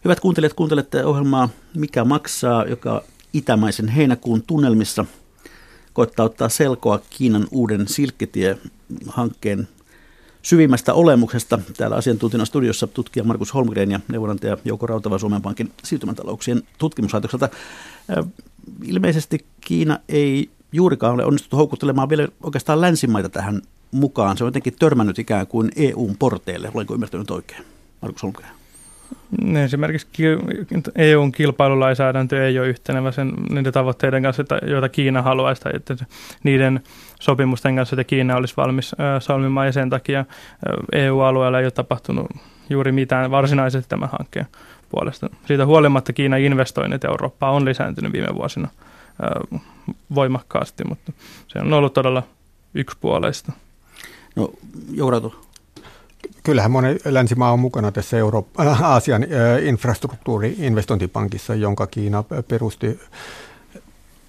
Hyvät kuuntelijat, kuuntelette ohjelmaa Mikä maksaa, joka itämaisen heinäkuun tunnelmissa – koittaa ottaa selkoa Kiinan uuden silkkitie-hankkeen syvimmästä olemuksesta. Täällä asiantuntijana studiossa tutkija Markus Holmgren ja neuvonantaja Jouko Rautava Suomen Pankin siirtymätalouksien tutkimuslaitokselta. Ilmeisesti Kiina ei juurikaan ole onnistuttu houkuttelemaan vielä oikeastaan länsimaita tähän mukaan. Se on jotenkin törmännyt ikään kuin EUn porteille. Olenko ymmärtänyt oikein? Markus Holmgren. Esimerkiksi EUn kilpailulainsäädäntö ei ole yhtenevä sen, niiden tavoitteiden kanssa, joita Kiina haluaisi, tai että niiden sopimusten kanssa, että Kiina olisi valmis solmimaan, ja sen takia EU-alueella ei ole tapahtunut juuri mitään varsinaisesti tämän hankkeen puolesta. Siitä huolimatta Kiinan investoinnit Eurooppaan on lisääntynyt viime vuosina voimakkaasti, mutta se on ollut todella yksipuoleista. No, Jouratu, Kyllähän monen länsimaa on mukana tässä Eurooppa, äh, Aasian infrastruktuuri-investointipankissa, jonka Kiina perusti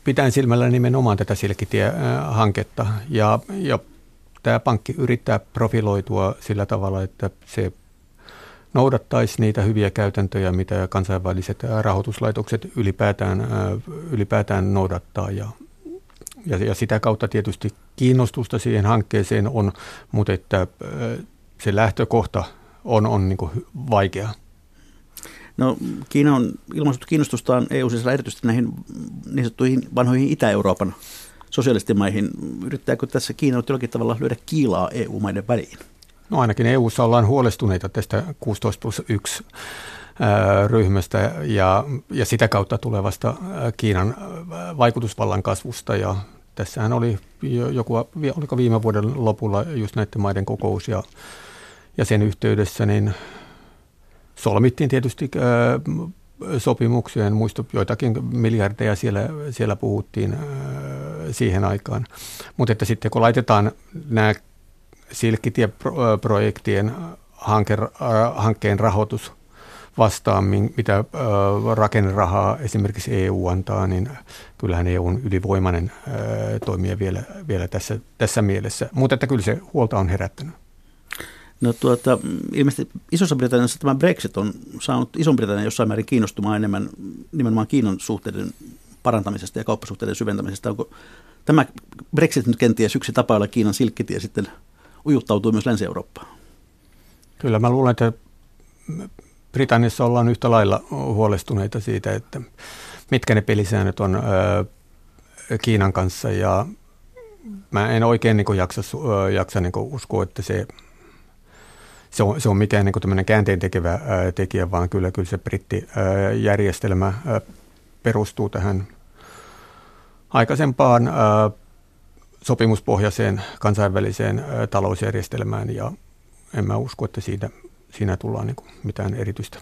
pitäen silmällä nimenomaan tätä Silkkitie-hanketta. Ja, ja tämä pankki yrittää profiloitua sillä tavalla, että se noudattaisi niitä hyviä käytäntöjä, mitä kansainväliset rahoituslaitokset ylipäätään, ylipäätään noudattaa. Ja, ja, ja sitä kautta tietysti kiinnostusta siihen hankkeeseen on, mutta että se lähtökohta on, on niin vaikea. No, Kiina on ilmaissut kiinnostustaan EU-sisällä erityisesti näihin niin sanottuihin vanhoihin Itä-Euroopan sosialistimaihin. Yrittääkö tässä Kiina jollakin tavalla lyödä kiilaa EU-maiden väliin? No ainakin EU-ssa ollaan huolestuneita tästä 16 plus 1 ryhmästä ja, ja sitä kautta tulevasta Kiinan vaikutusvallan kasvusta. Ja tässähän oli joku, oliko viime vuoden lopulla just näiden maiden kokous ja ja sen yhteydessä niin solmittiin tietysti ää, sopimuksia, en muista joitakin miljardeja siellä, siellä puhuttiin siihen aikaan. Mutta että sitten kun laitetaan nämä Silkkitie-projektien hanke, hankkeen rahoitus vastaan, mitä rakennerahaa esimerkiksi EU antaa, niin kyllähän EU on ylivoimainen toimija vielä, vielä tässä, tässä mielessä. Mutta että kyllä se huolta on herättänyt. No tuota, ilmeisesti Isossa Britanniassa tämä Brexit on saanut Ison-Britannian jossain määrin kiinnostumaan enemmän nimenomaan Kiinan suhteiden parantamisesta ja kauppasuhteiden syventämisestä. Onko tämä Brexit nyt kenties yksi tapa, jolla Kiinan silkkitie sitten ujuttautuu myös Länsi-Eurooppaan? Kyllä mä luulen, että Britanniassa ollaan yhtä lailla huolestuneita siitä, että mitkä ne pelisäännöt on Kiinan kanssa ja mä en oikein niin jaksa, jaksa niin uskoa, että se, se, on, se on mikään niin tämmöinen käänteen tekevä tekijä, vaan kyllä, kyllä se brittijärjestelmä perustuu tähän aikaisempaan sopimuspohjaiseen kansainväliseen talousjärjestelmään ja en mä usko, että siitä, siinä tullaan niin mitään erityistä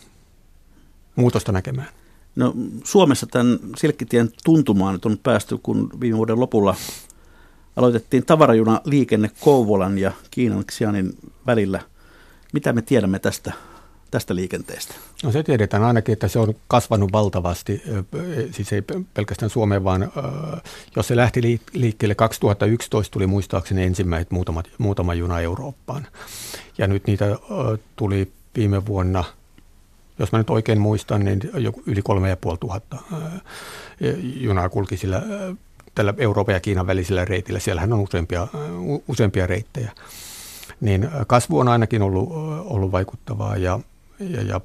muutosta näkemään. No, Suomessa tämän silkkitien tuntumaan on päästy, kun viime vuoden lopulla aloitettiin tavarajuna liikenne Kouvolan ja Kiinan Xianin välillä. Mitä me tiedämme tästä tästä liikenteestä? No se tiedetään ainakin, että se on kasvanut valtavasti, siis ei pelkästään Suomeen, vaan jos se lähti liikkeelle 2011, tuli muistaakseni ensimmäiset muutama, muutama juna Eurooppaan. Ja nyt niitä tuli viime vuonna, jos mä nyt oikein muistan, niin yli kolme ja puoli tuhatta junaa kulki sillä tällä Euroopan ja Kiinan välisellä reitillä. Siellähän on useampia, useampia reittejä. Niin kasvu on ainakin ollut, ollut vaikuttavaa ja ja, ja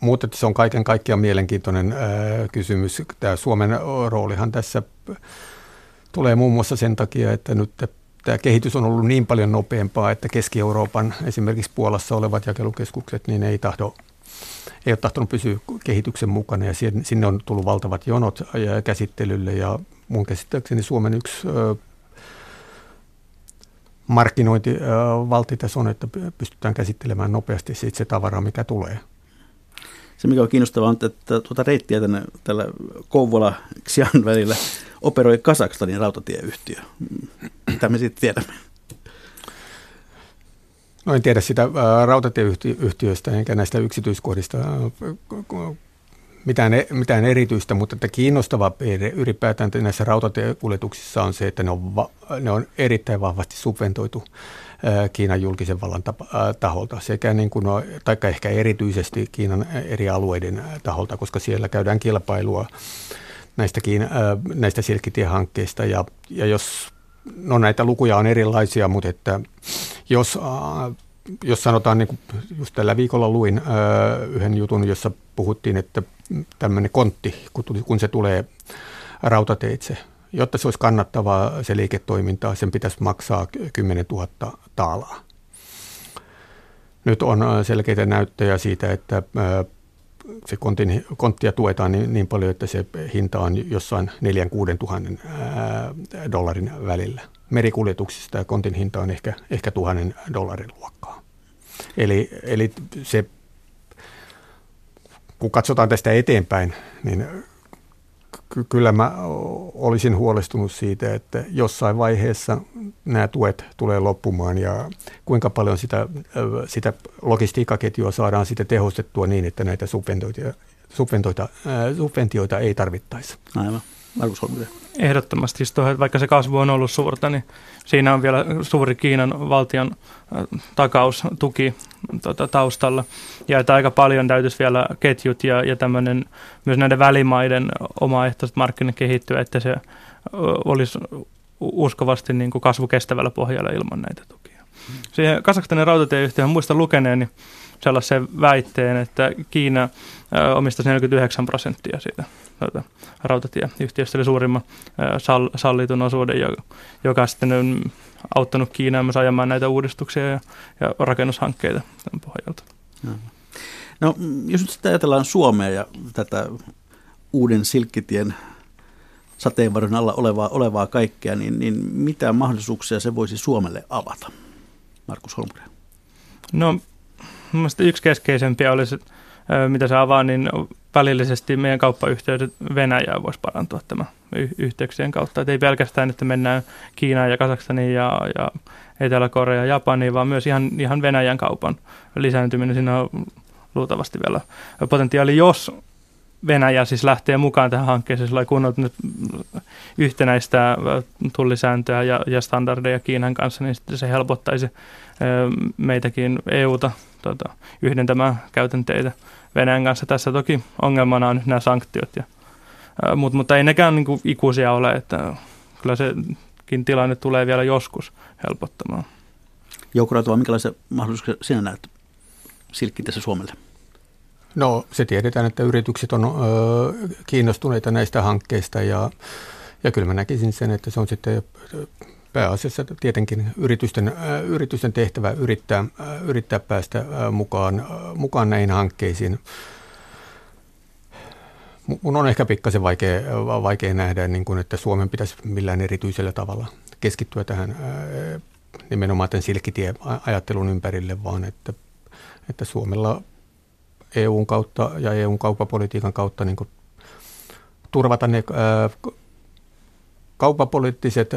mutta se on kaiken kaikkiaan mielenkiintoinen ää, kysymys. Tämä Suomen roolihan tässä tulee muun muassa sen takia, että nyt tämä kehitys on ollut niin paljon nopeampaa, että Keski-Euroopan esimerkiksi Puolassa olevat jakelukeskukset, niin ei tahdo ei ole tahtonut pysyä kehityksen mukana ja sinne on tullut valtavat jonot käsittelylle ja mun käsittääkseni Suomen yksi markkinointivaltti tässä on, että pystytään käsittelemään nopeasti siitä se tavara, mikä tulee. Se, mikä on kiinnostavaa, on, että tuota reittiä tänne tällä Kouvola-Xian välillä operoi Kasakstanin rautatieyhtiö. Mitä me sitten tiedämme? No en tiedä sitä rautatieyhtiöistä enkä näistä yksityiskohdista mitään, e-, mitään erityistä, mutta että kiinnostava piirre ylipäätään näissä rautatiekuljetuksissa on se, että ne on, va, ne on erittäin vahvasti subventoitu Kiinan julkisen vallan taholta. Sekä niin kuin, tai ehkä erityisesti Kiinan eri alueiden taholta, koska siellä käydään kilpailua näistä, Kiina, näistä silkkitiehankkeista. Ja, ja jos, no näitä lukuja on erilaisia, mutta että jos jos sanotaan, niin kuin just tällä viikolla luin ö, yhden jutun, jossa puhuttiin, että tämmöinen kontti, kun, se tulee rautateitse, jotta se olisi kannattavaa se liiketoiminta, sen pitäisi maksaa 10 000 taalaa. Nyt on selkeitä näyttöjä siitä, että se kontin, konttia tuetaan niin, niin paljon, että se hinta on jossain 4-6 tuhannen dollarin välillä. Merikuljetuksista ja kontin hinta on ehkä, ehkä tuhannen dollarin luokkaa. Eli, eli se, kun katsotaan tästä eteenpäin, niin ky- kyllä mä olisin huolestunut siitä, että jossain vaiheessa nämä tuet tulee loppumaan ja kuinka paljon sitä, sitä logistiikkaketjua saadaan sitten tehostettua niin, että näitä subventioita, subventioita, subventioita ei tarvittaisi. Aivan. Markus Holminen. Ehdottomasti, siis tuohon, vaikka se kasvu on ollut suurta, niin siinä on vielä suuri Kiinan valtion takaustuki tota, taustalla. Ja että aika paljon täytyisi vielä ketjut ja, ja tämmöinen, myös näiden välimaiden omaehtoiset markkinat kehittyä, että se olisi uskovasti niin kuin kasvukestävällä pohjalla ilman näitä tukia. Siihen Kasakstanin rautatieyhtiöhän muista lukeneeni sellaisen väitteen, että Kiina omistaisi 49 prosenttia siitä tuota, rautatieyhtiöstä, eli suurimman sal, sallitun osuuden, joka, joka sitten on auttanut Kiinaa myös ajamaan näitä uudistuksia ja, ja rakennushankkeita tämän pohjalta. No, jos nyt sitten ajatellaan Suomea ja tätä uuden silkkitien sateenvarjon alla olevaa, olevaa kaikkea, niin, niin mitä mahdollisuuksia se voisi Suomelle avata? Markus Holmgren. No, mielestäni yksi keskeisempiä olisi, mitä se avaa, niin välillisesti meidän kauppayhteydet Venäjään voisi parantua tämä yhteyksien kautta. Et ei pelkästään, että mennään Kiinaan ja Kasakstaniin ja, ja Etelä-Korea ja Japaniin, vaan myös ihan, ihan Venäjän kaupan lisääntyminen. Siinä on luultavasti vielä potentiaali, jos Venäjä siis lähtee mukaan tähän hankkeeseen sillä kun nyt yhtenäistä tullisääntöä ja, ja standardeja Kiinan kanssa, niin se helpottaisi meitäkin EUta tota, yhdentämään käytänteitä Venäjän kanssa. Tässä toki ongelmana on nyt nämä sanktiot, ja, mutta, mutta ei nekään niin kuin ikuisia ole, että kyllä sekin tilanne tulee vielä joskus helpottamaan. Rautua, minkälaisia mahdollisuuksia sinä näet silkki tässä Suomelle? No se tiedetään, että yritykset on ö, kiinnostuneita näistä hankkeista ja, ja kyllä mä näkisin sen, että se on sitten pääasiassa tietenkin yritysten, ö, yritysten tehtävä yrittää, ö, yrittää päästä ö, mukaan, mukaan näihin hankkeisiin. Mun on ehkä pikkasen vaikea, vaikea nähdä, niin kuin, että Suomen pitäisi millään erityisellä tavalla keskittyä tähän nimenomaan tämän silkkitie-ajattelun ympärille, vaan että, että Suomella EUn kautta ja EUn kauppapolitiikan kautta niin kuin turvata ne ää, kauppapoliittiset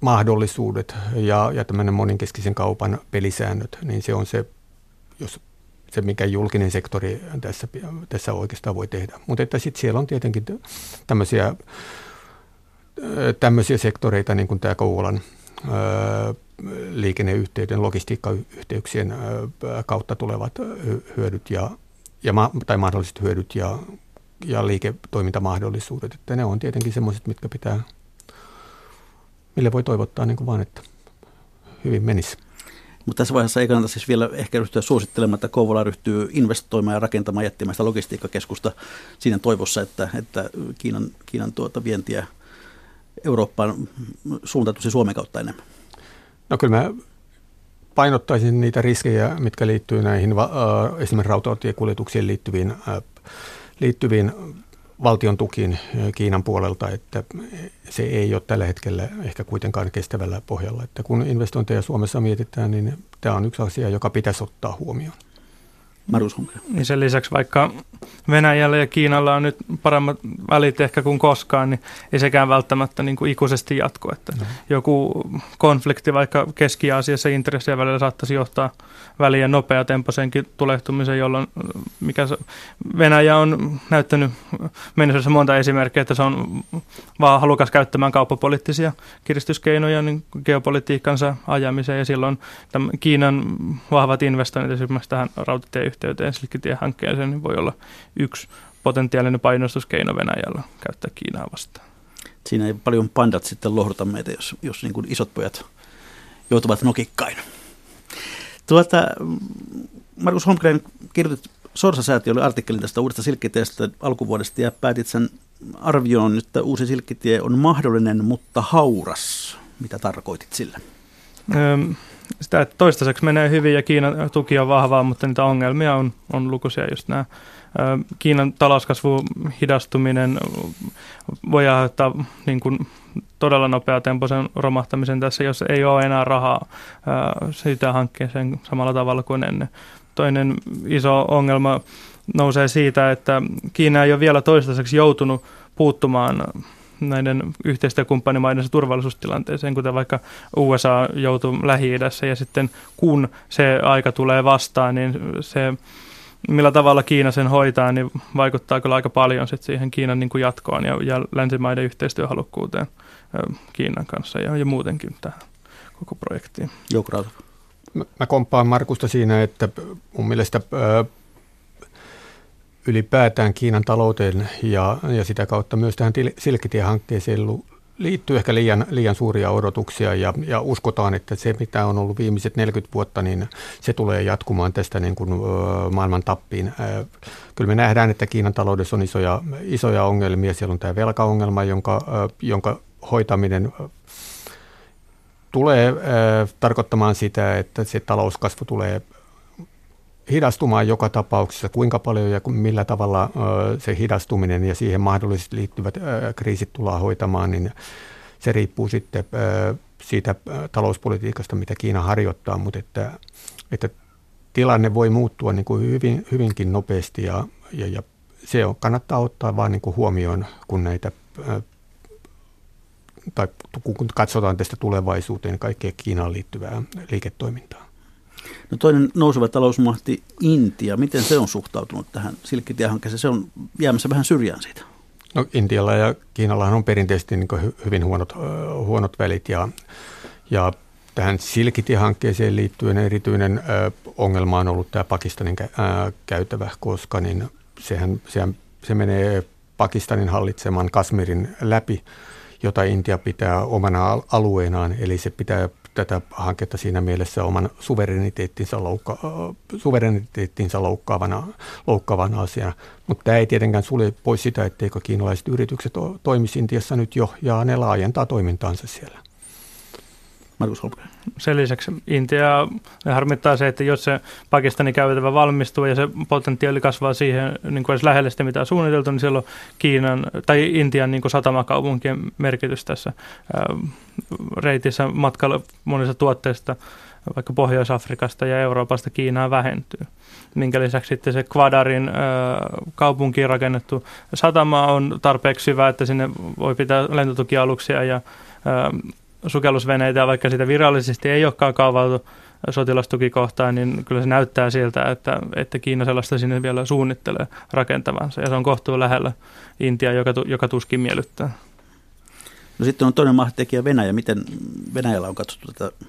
mahdollisuudet ja, ja tämmöinen moninkeskisen kaupan pelisäännöt, niin se on se, jos se, mikä julkinen sektori tässä, tässä oikeastaan voi tehdä. Mutta että sitten siellä on tietenkin tämmöisiä, tämmöisiä sektoreita, niin kuin tämä Kouvolan liikenneyhteyden, logistiikkayhteyksien kautta tulevat hyödyt ja, ja tai mahdolliset hyödyt ja, ja liiketoimintamahdollisuudet. Että ne on tietenkin semmoiset, mitkä pitää, mille voi toivottaa niin kuin vaan, että hyvin menisi. Mutta tässä vaiheessa ei kannata siis vielä ehkä ryhtyä suosittelemaan, että Kouvola ryhtyy investoimaan ja rakentamaan jättimäistä logistiikkakeskusta siinä toivossa, että, että Kiinan, Kiinan tuota vientiä Eurooppaan suuntautuisi Suomen kautta enemmän. No kyllä mä painottaisin niitä riskejä, mitkä liittyy näihin äh, esimerkiksi rautatiekuljetuksiin liittyviin, äh, liittyviin valtion tukiin äh, Kiinan puolelta, että se ei ole tällä hetkellä ehkä kuitenkaan kestävällä pohjalla. Että kun investointeja Suomessa mietitään, niin tämä on yksi asia, joka pitäisi ottaa huomioon. Marus Niin sen lisäksi vaikka Venäjällä ja Kiinalla on nyt paremmat välit ehkä kuin koskaan, niin ei sekään välttämättä niin kuin ikuisesti jatku. Että no. Joku konflikti vaikka Keski-Aasiassa intressien välillä saattaisi johtaa väliä nopeatempoisenkin tulehtumiseen, jolloin mikä se, Venäjä on näyttänyt mennessä monta esimerkkiä, että se on vaan halukas käyttämään kauppapoliittisia kiristyskeinoja niin geopolitiikkansa ajamiseen ja silloin Kiinan vahvat investoinnit esimerkiksi tähän rautatieyhteyteen, Silkkitie-hankkeeseen, niin voi olla yksi potentiaalinen painostuskeino Venäjällä käyttää Kiinaa vastaan. Siinä ei paljon pandat sitten lohduta meitä, jos, jos niin kuin isot pojat joutuvat nokikkain. Tuota, Markus Holmgren, kirjoitit Sorsa-säätiölle artikkelin tästä uudesta silkkitiestä alkuvuodesta ja päätit sen arvioon, että uusi silkkitie on mahdollinen, mutta hauras. Mitä tarkoitit sillä? Öm, sitä, että toistaiseksi menee hyvin ja Kiinan tuki on vahvaa, mutta niitä ongelmia on, on lukuisia just nämä. Kiinan talouskasvu hidastuminen voi aiheuttaa niin kuin todella nopea tempoisen romahtamisen tässä, jos ei ole enää rahaa siitä hankkeeseen samalla tavalla kuin ennen. Toinen iso ongelma nousee siitä, että Kiina ei ole vielä toistaiseksi joutunut puuttumaan näiden yhteistyökumppanimaiden turvallisuustilanteeseen, kuten vaikka USA joutuu Lähi-idässä ja sitten kun se aika tulee vastaan, niin se millä tavalla Kiina sen hoitaa, niin vaikuttaa kyllä aika paljon sit siihen Kiinan niin kuin jatkoon ja, ja länsimaiden yhteistyöhalukkuuteen Kiinan kanssa ja, ja muutenkin tähän koko projektiin. Joukko Mä, mä komppaan Markusta siinä, että mun mielestä ylipäätään Kiinan talouteen ja, ja sitä kautta myös tähän Silkkitie-hankkeeseen liittyy ehkä liian, liian suuria odotuksia ja, ja uskotaan, että se mitä on ollut viimeiset 40 vuotta, niin se tulee jatkumaan tästä niin kuin, ö, maailman tappiin. Ö, kyllä me nähdään, että Kiinan taloudessa on isoja, isoja ongelmia. Siellä on tämä velkaongelma, jonka, ö, jonka hoitaminen tulee ö, tarkoittamaan sitä, että se talouskasvu tulee hidastumaan joka tapauksessa, kuinka paljon ja millä tavalla se hidastuminen ja siihen mahdollisesti liittyvät kriisit tullaan hoitamaan, niin se riippuu sitten siitä talouspolitiikasta, mitä Kiina harjoittaa, mutta että, että tilanne voi muuttua niin kuin hyvin, hyvinkin nopeasti ja, ja, ja se on, kannattaa ottaa vain niin kuin huomioon, kun näitä tai kun katsotaan tästä tulevaisuuteen kaikkea Kiinaan liittyvää liiketoimintaa. No toinen nouseva talousmahti Intia, miten se on suhtautunut tähän silkkitiehankkeeseen? Se on jäämässä vähän syrjään siitä. No Intialla ja Kiinallahan on perinteisesti niin hyvin huonot, huonot välit ja, ja tähän silkkitiehankkeeseen liittyen erityinen ongelma on ollut tämä Pakistanin käytävä, koska niin sehän, sehän, se menee Pakistanin hallitseman Kasmirin läpi, jota Intia pitää omana alueenaan, eli se pitää tätä hanketta siinä mielessä oman suvereniteettinsa, loukka, suvereniteettinsa loukkaavana, loukkaavana asiana. Mutta tämä ei tietenkään sulje pois sitä, etteikö kiinalaiset yritykset toimisi Intiassa nyt jo, ja ne laajentaa toimintaansa siellä. Markus Holmgren. Sen lisäksi Intia harmittaa se, että jos se Pakistanin käytävä valmistuu ja se potentiaali kasvaa siihen niin kuin edes lähelle sitä, mitä on suunniteltu, niin silloin Kiinan tai Intian niin kuin satamakaupunkien merkitys tässä reitissä matkalla monista tuotteista vaikka Pohjois-Afrikasta ja Euroopasta Kiinaan vähentyy. Minkä lisäksi sitten se Kvadarin kaupunkiin rakennettu satama on tarpeeksi hyvä, että sinne voi pitää lentotukialuksia ja sukellusveneitä, vaikka sitä virallisesti ei olekaan kaavailtu sotilastukikohtaan, niin kyllä se näyttää siltä, että, että Kiina sellaista sinne vielä suunnittelee rakentavansa. Ja se on kohtuu lähellä Intia, joka, joka tuskin miellyttää. No sitten on toinen mahtekijä Venäjä. Miten Venäjällä on katsottu tätä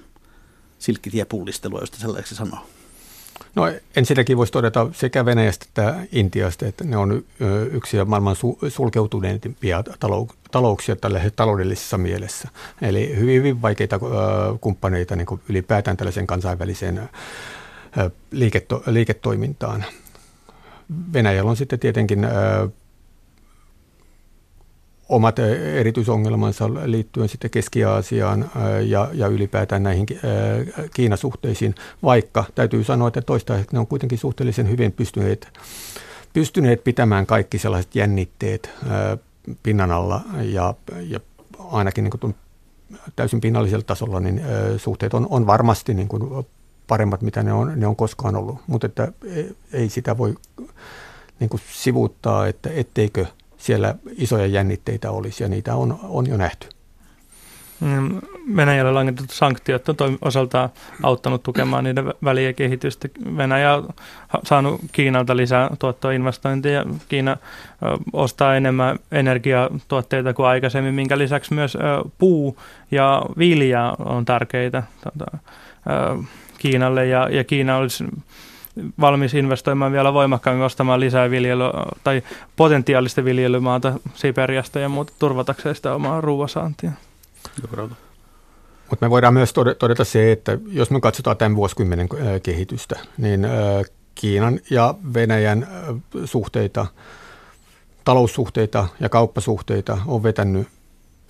silkkitiepullistelua, josta sellaiseksi sanoo? No ensinnäkin voisi todeta sekä Venäjästä että Intiasta, että ne on yksi maailman sulkeutuneimpia talouksia tällä taloudellisessa mielessä. Eli hyvin, hyvin vaikeita kumppaneita niin ylipäätään tällaiseen kansainväliseen liiketo, liiketoimintaan. Venäjällä on sitten tietenkin omat erityisongelmansa liittyen sitten Keski-Aasiaan ja, ja ylipäätään näihin Kiinasuhteisiin, vaikka täytyy sanoa, että toistaiseksi ne on kuitenkin suhteellisen hyvin pystyneet, pystyneet pitämään kaikki sellaiset jännitteet pinnan alla ja, ja ainakin niin kuin täysin pinnallisella tasolla niin suhteet on, on varmasti niin kuin paremmat, mitä ne on, ne on koskaan ollut, mutta että e, ei sitä voi niin kuin sivuuttaa, että etteikö – siellä isoja jännitteitä olisi ja niitä on, on jo nähty. Mm, Venäjällä langetettu sanktiot on osaltaan auttanut tukemaan niiden väliä kehitystä. Venäjä on saanut Kiinalta lisää tuottoa investointeja. Kiina ostaa enemmän energiatuotteita kuin aikaisemmin, minkä lisäksi myös puu ja vilja on tärkeitä tuota, Kiinalle. Ja, ja Kiina olisi valmis investoimaan vielä voimakkaammin ostamaan lisää viljelyä tai potentiaalista viljelymaata Siperiasta ja muuta turvatakseen sitä omaa ruoasaantia. Mutta me voidaan myös todeta se, että jos me katsotaan tämän vuosikymmenen kehitystä, niin Kiinan ja Venäjän suhteita, taloussuhteita ja kauppasuhteita on vetänyt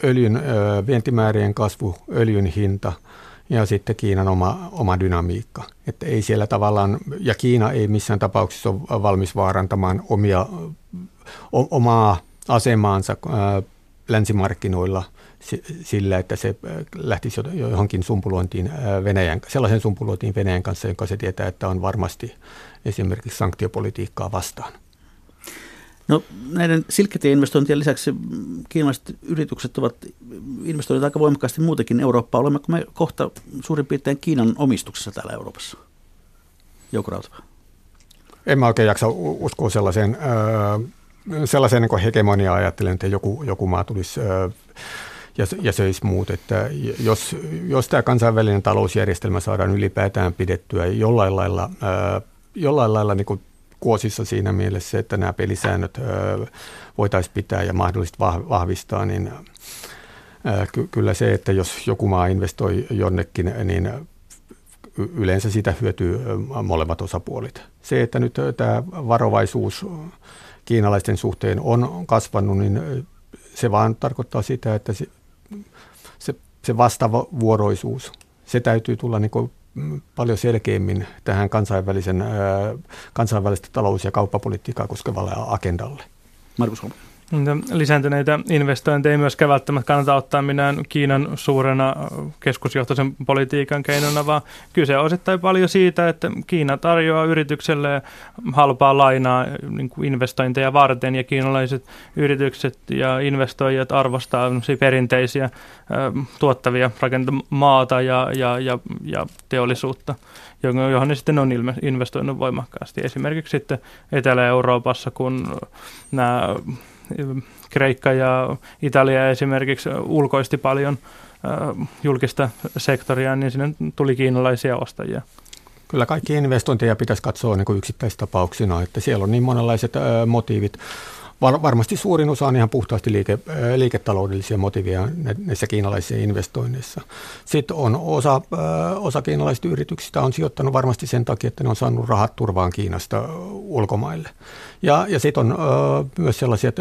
öljyn vientimäärien kasvu, öljyn hinta – ja sitten Kiinan oma, oma dynamiikka. Että ei siellä tavallaan, ja Kiina ei missään tapauksessa ole valmis vaarantamaan omia, o, omaa asemaansa ää, länsimarkkinoilla sillä, että se lähtisi johonkin sumpulointiin Venäjän, sellaisen sumpulointiin Venäjän kanssa, jonka se tietää, että on varmasti esimerkiksi sanktiopolitiikkaa vastaan. No näiden silkkitieinvestointien lisäksi kiinalaiset yritykset ovat investoineet aika voimakkaasti muutenkin Eurooppaan. Olemmeko me kohta suurin piirtein Kiinan omistuksessa täällä Euroopassa? Jouko Rautava. En mä oikein jaksa uskoa sellaiseen, sellaiseen niin hegemoniaa ajattelen, että joku, joku maa tulisi ja, ja söisi muut. Että jos, jos tämä kansainvälinen talousjärjestelmä saadaan ylipäätään pidettyä jollain lailla, jollain lailla niin kuin kuosissa siinä mielessä, että nämä pelisäännöt voitaisiin pitää ja mahdollisesti vahvistaa, niin kyllä se, että jos joku maa investoi jonnekin, niin yleensä sitä hyötyy molemmat osapuolit. Se, että nyt tämä varovaisuus kiinalaisten suhteen on kasvanut, niin se vaan tarkoittaa sitä, että se, se, se vastavuoroisuus, se täytyy tulla niin paljon selkeämmin tähän kansainvälisen, kansainvälistä talous- ja kauppapolitiikkaa koskevalle agendalle. Markus Holm. Lisääntyneitä investointeja ei myöskään välttämättä kannata ottaa minään Kiinan suurena keskusjohtoisen politiikan keinona, vaan kyse on osittain paljon siitä, että Kiina tarjoaa yritykselle halpaa lainaa niin kuin investointeja varten ja kiinalaiset yritykset ja investoijat arvostaa perinteisiä tuottavia rakentamaata ja, ja, ja, ja teollisuutta johon ne sitten on investoinut voimakkaasti. Esimerkiksi sitten Etelä-Euroopassa, kun nämä Kreikka ja Italia esimerkiksi ulkoisti paljon julkista sektoria, niin sinne tuli kiinalaisia ostajia. Kyllä kaikki investointeja pitäisi katsoa niin yksittäistapauksina, että siellä on niin monenlaiset motiivit. Var, varmasti suurin osa on ihan puhtaasti liike, liiketaloudellisia motiiveja näissä kiinalaisissa investoinneissa. Sitten on osa, osa kiinalaisista yrityksistä on sijoittanut varmasti sen takia, että ne on saanut rahat turvaan Kiinasta ulkomaille. Ja, ja sitten on myös sellaisia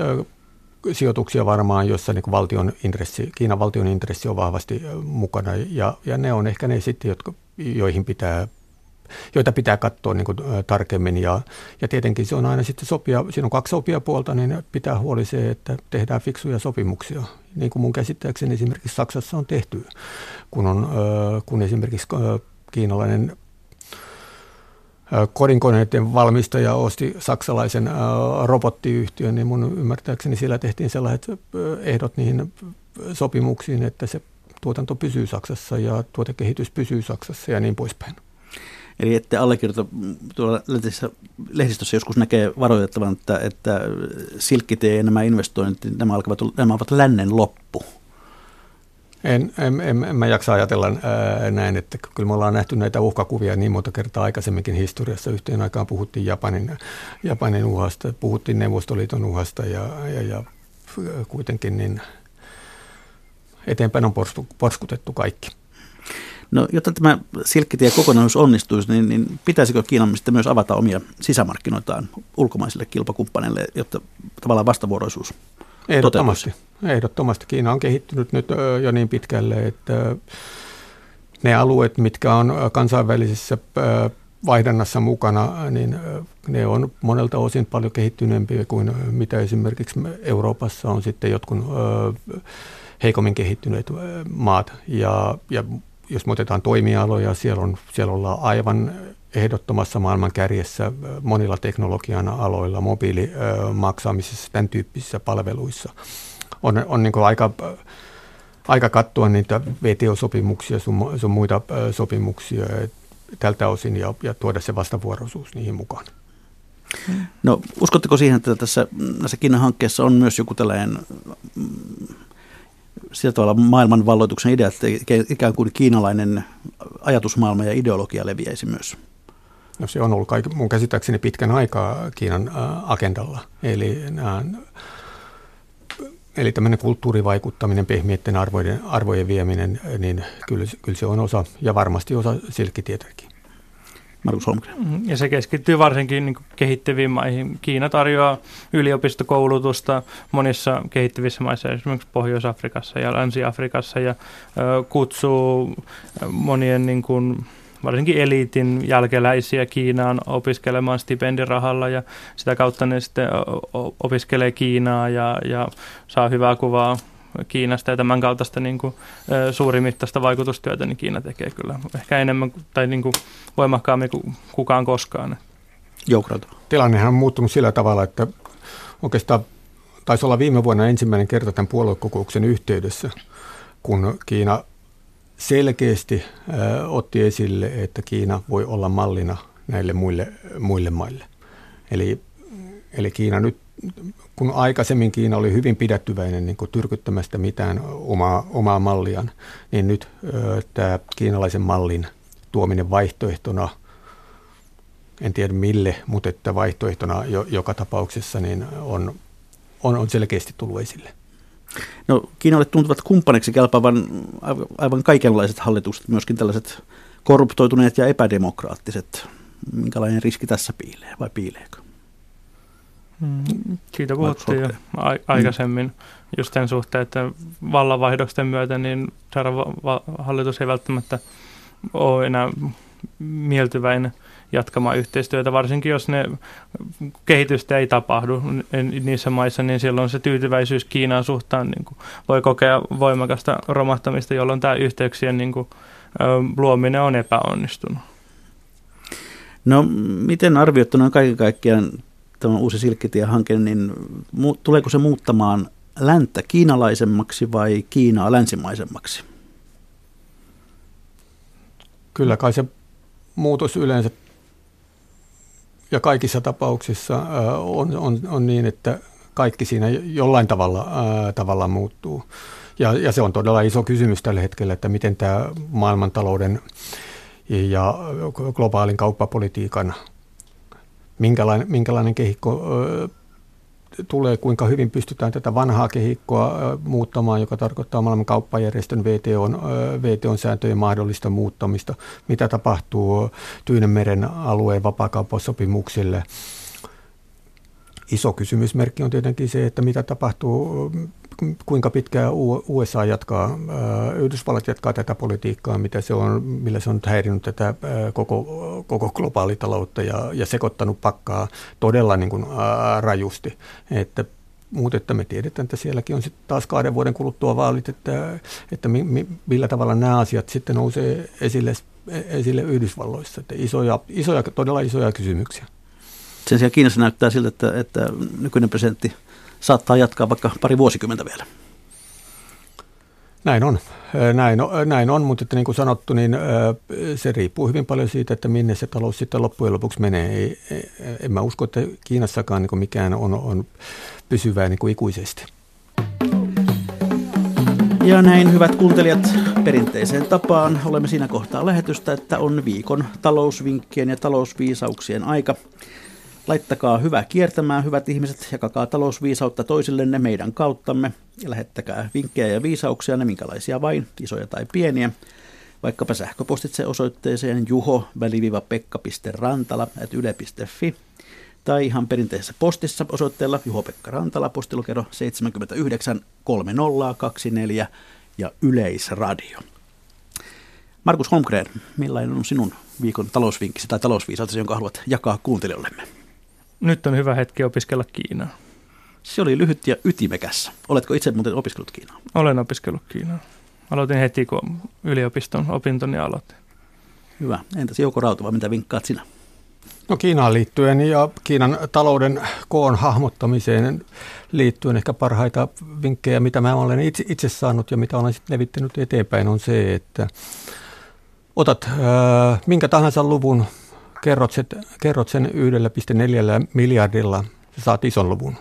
sijoituksia varmaan, joissa niin valtion intressi, Kiinan valtion intressi on vahvasti mukana ja, ja ne on ehkä ne sitten, jotka, joihin pitää joita pitää katsoa niin kuin, tarkemmin. Ja, ja tietenkin se on aina sitten sopia, siinä on kaksi sopia puolta, niin pitää huoli se, että tehdään fiksuja sopimuksia. Niin kuin mun käsittääkseni esimerkiksi Saksassa on tehty, kun, on, kun esimerkiksi kiinalainen kodinkoneiden valmistaja osti saksalaisen robottiyhtiön, niin mun ymmärtääkseni siellä tehtiin sellaiset ehdot niihin sopimuksiin, että se tuotanto pysyy Saksassa ja tuotekehitys pysyy Saksassa ja niin poispäin. Eli ette allekirjoita, tuolla lehdistössä joskus näkee varoitettavan, että, että silkkitie ja nämä investoinnit, nämä, alkavat, nämä ovat lännen loppu. En, en, en, en mä jaksa ajatella ää, näin, että kyllä me ollaan nähty näitä uhkakuvia niin monta kertaa aikaisemminkin historiassa. Yhteen aikaan puhuttiin Japanin, Japanin uhasta, puhuttiin Neuvostoliiton uhasta ja, ja, ja kuitenkin niin eteenpäin on porskutettu kaikki. No, jotta tämä silkkitie kokonaisuus onnistuisi, niin, niin pitäisikö Kiinan myös avata omia sisämarkkinoitaan ulkomaisille kilpakumppaneille, jotta tavallaan vastavuoroisuus Ehdottomasti. Ehdottomasti. Kiina on kehittynyt nyt jo niin pitkälle, että ne alueet, mitkä on kansainvälisessä vaihdannassa mukana, niin ne on monelta osin paljon kehittyneempiä kuin mitä esimerkiksi Euroopassa on sitten jotkut heikommin kehittyneet maat. Ja, ja jos me otetaan toimialoja, siellä, on, siellä ollaan aivan ehdottomassa maailman kärjessä monilla teknologian aloilla, mobiilimaksamisessa, tämän tyyppisissä palveluissa. On, on niin aika, aika katsoa niitä VTO-sopimuksia, sun, sun muita sopimuksia tältä osin ja, ja tuoda se vastavuoroisuus niihin mukaan. No uskotteko siihen, että tässä näissä Kiinan hankkeessa on myös joku tällainen sillä tavalla maailmanvalloituksen idea, että ikään kuin kiinalainen ajatusmaailma ja ideologia leviäisi myös? No se on ollut kaik- mun käsittääkseni pitkän aikaa Kiinan agendalla. Eli nämä Eli tämmöinen kulttuurivaikuttaminen, pehmiitten arvojen, arvojen vieminen, niin kyllä, kyllä se on osa ja varmasti osa silkkitietäkin. Markus Holmgren. Ja se keskittyy varsinkin niin kehittyviin maihin. Kiina tarjoaa yliopistokoulutusta monissa kehittyvissä maissa, esimerkiksi Pohjois-Afrikassa ja Länsi-Afrikassa, ja ö, kutsuu monien niin kuin, varsinkin eliitin jälkeläisiä Kiinaan opiskelemaan stipendirahalla ja sitä kautta ne sitten opiskelee Kiinaa ja, ja saa hyvää kuvaa Kiinasta ja tämän kaltaista niin kuin, suurimittaista vaikutustyötä, niin Kiina tekee kyllä ehkä enemmän tai niin kuin, voimakkaammin kuin kukaan koskaan. Joukrata. Tilannehan on muuttunut sillä tavalla, että oikeastaan taisi olla viime vuonna ensimmäinen kerta tämän puoluekokouksen yhteydessä, kun Kiina selkeästi äh, otti esille, että Kiina voi olla mallina näille muille, muille maille. Eli, eli Kiina nyt kun aikaisemmin Kiina oli hyvin pidättyväinen niin kuin tyrkyttämästä mitään omaa, omaa malliaan, niin nyt ö, tämä kiinalaisen mallin tuominen vaihtoehtona, en tiedä mille, mutta että vaihtoehtona jo, joka tapauksessa niin on, on, on selkeästi tullut esille. No, Kiinalle tuntuvat kumppaniksi kelpaavan aivan kaikenlaiset hallitukset, myöskin tällaiset korruptoituneet ja epädemokraattiset. Minkälainen riski tässä piilee vai piileekö? Mm, siitä puhuttiin jo aikaisemmin mm. just sen suhteen, että vallanvaihdoksen myötä niin seuraava hallitus ei välttämättä ole enää mieltyväinen jatkamaan yhteistyötä, varsinkin jos ne kehitystä ei tapahdu niissä maissa, niin silloin se tyytyväisyys Kiinaan suhtaan niin kuin voi kokea voimakasta romahtamista, jolloin tämä yhteyksien niin kuin, luominen on epäonnistunut. No miten arvioittuna kaiken kaikkiaan tämä uusi Silkkitie-hanke, niin tuleeko se muuttamaan länttä kiinalaisemmaksi vai Kiinaa länsimaisemmaksi? Kyllä kai se muutos yleensä ja kaikissa tapauksissa on, on, on niin, että kaikki siinä jollain tavalla, ää, tavalla muuttuu. Ja, ja se on todella iso kysymys tällä hetkellä, että miten tämä maailmantalouden ja globaalin kauppapolitiikan, minkälainen, minkälainen kehikko tulee, kuinka hyvin pystytään tätä vanhaa kehikkoa muuttamaan, joka tarkoittaa maailman kauppajärjestön VTOn, VTOn sääntöjen mahdollista muuttamista, mitä tapahtuu Tyynemeren alueen vapaakauppasopimuksille. Iso kysymysmerkki on tietenkin se, että mitä tapahtuu kuinka pitkään USA jatkaa, Yhdysvallat jatkaa tätä politiikkaa, mitä se on, millä se on häirinyt tätä koko, koko globaalitaloutta ja, ja sekoittanut pakkaa todella niin kuin, ää, rajusti. Että mutta että me tiedetään, että sielläkin on sitten taas kahden vuoden kuluttua vaalit, että, että mi, mi, millä tavalla nämä asiat sitten nousee esille, esille Yhdysvalloissa. Että isoja, isoja, todella isoja kysymyksiä. Sen sijaan Kiinassa näyttää siltä, että, että nykyinen presidentti saattaa jatkaa vaikka pari vuosikymmentä vielä. Näin on, näin on, näin on mutta että niin kuin sanottu, niin se riippuu hyvin paljon siitä, että minne se talous sitten loppujen lopuksi menee. Ei, en mä usko, että Kiinassakaan niin mikään on, on pysyvää niin kuin ikuisesti. Ja näin, hyvät kuuntelijat, perinteiseen tapaan olemme siinä kohtaa lähetystä, että on viikon talousvinkkien ja talousviisauksien aika. Laittakaa hyvää kiertämään, hyvät ihmiset, jakakaa talousviisautta toisillenne meidän kauttamme ja lähettäkää vinkkejä ja viisauksia, ne minkälaisia vain, isoja tai pieniä. Vaikkapa sähköpostitse osoitteeseen juho-pekka.rantala.yle.fi tai ihan perinteisessä postissa osoitteella Juho-Pekka Rantala, postilukero 79 3024 ja Yleisradio. Markus Holmgren, millainen on sinun viikon talousvinkkisi tai talousviisautesi, jonka haluat jakaa kuuntelijoillemme? Nyt on hyvä hetki opiskella Kiinaa. Se oli lyhyt ja ytimekäs. Oletko itse muuten opiskellut Kiinaa? Olen opiskellut Kiinaa. Aloitin heti, kun yliopiston opintoni aloitin. Hyvä. Entäs Jouko Rautava, mitä vinkkaat sinä? No Kiinaan liittyen ja Kiinan talouden koon hahmottamiseen liittyen ehkä parhaita vinkkejä, mitä mä olen itse, itse saanut ja mitä olen sitten levittänyt eteenpäin, on se, että otat äh, minkä tahansa luvun, kerrot sen, kerrot sen 1,4 miljardilla, sä saat ison luvun.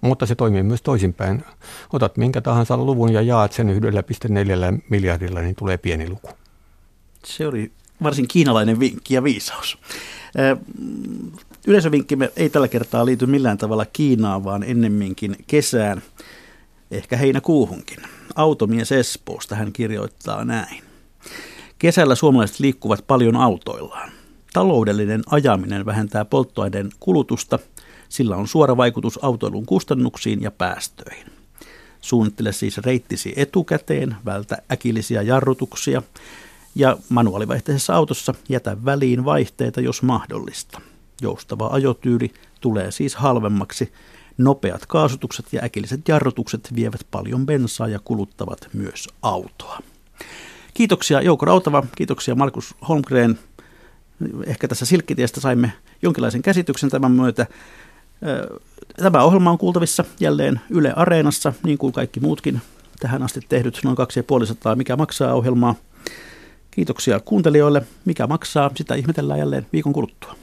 Mutta se toimii myös toisinpäin. Otat minkä tahansa luvun ja jaat sen 1,4 miljardilla, niin tulee pieni luku. Se oli varsin kiinalainen vinkki ja viisaus. Yleisövinkkimme ei tällä kertaa liity millään tavalla Kiinaan, vaan ennemminkin kesään, ehkä heinäkuuhunkin. Automies Espoosta hän kirjoittaa näin. Kesällä suomalaiset liikkuvat paljon autoillaan. Taloudellinen ajaminen vähentää polttoaineen kulutusta, sillä on suora vaikutus autoilun kustannuksiin ja päästöihin. Suunnittele siis reittisi etukäteen, vältä äkillisiä jarrutuksia ja manuaalivaihteisessa autossa jätä väliin vaihteita, jos mahdollista. Joustava ajotyyli tulee siis halvemmaksi. Nopeat kaasutukset ja äkilliset jarrutukset vievät paljon bensaa ja kuluttavat myös autoa. Kiitoksia Jouko Rautava, kiitoksia Markus Holmgren ehkä tässä Silkkitiestä saimme jonkinlaisen käsityksen tämän myötä. Tämä ohjelma on kuultavissa jälleen Yle Areenassa, niin kuin kaikki muutkin tähän asti tehdyt noin 2500 Mikä maksaa ohjelmaa. Kiitoksia kuuntelijoille. Mikä maksaa, sitä ihmetellään jälleen viikon kuluttua.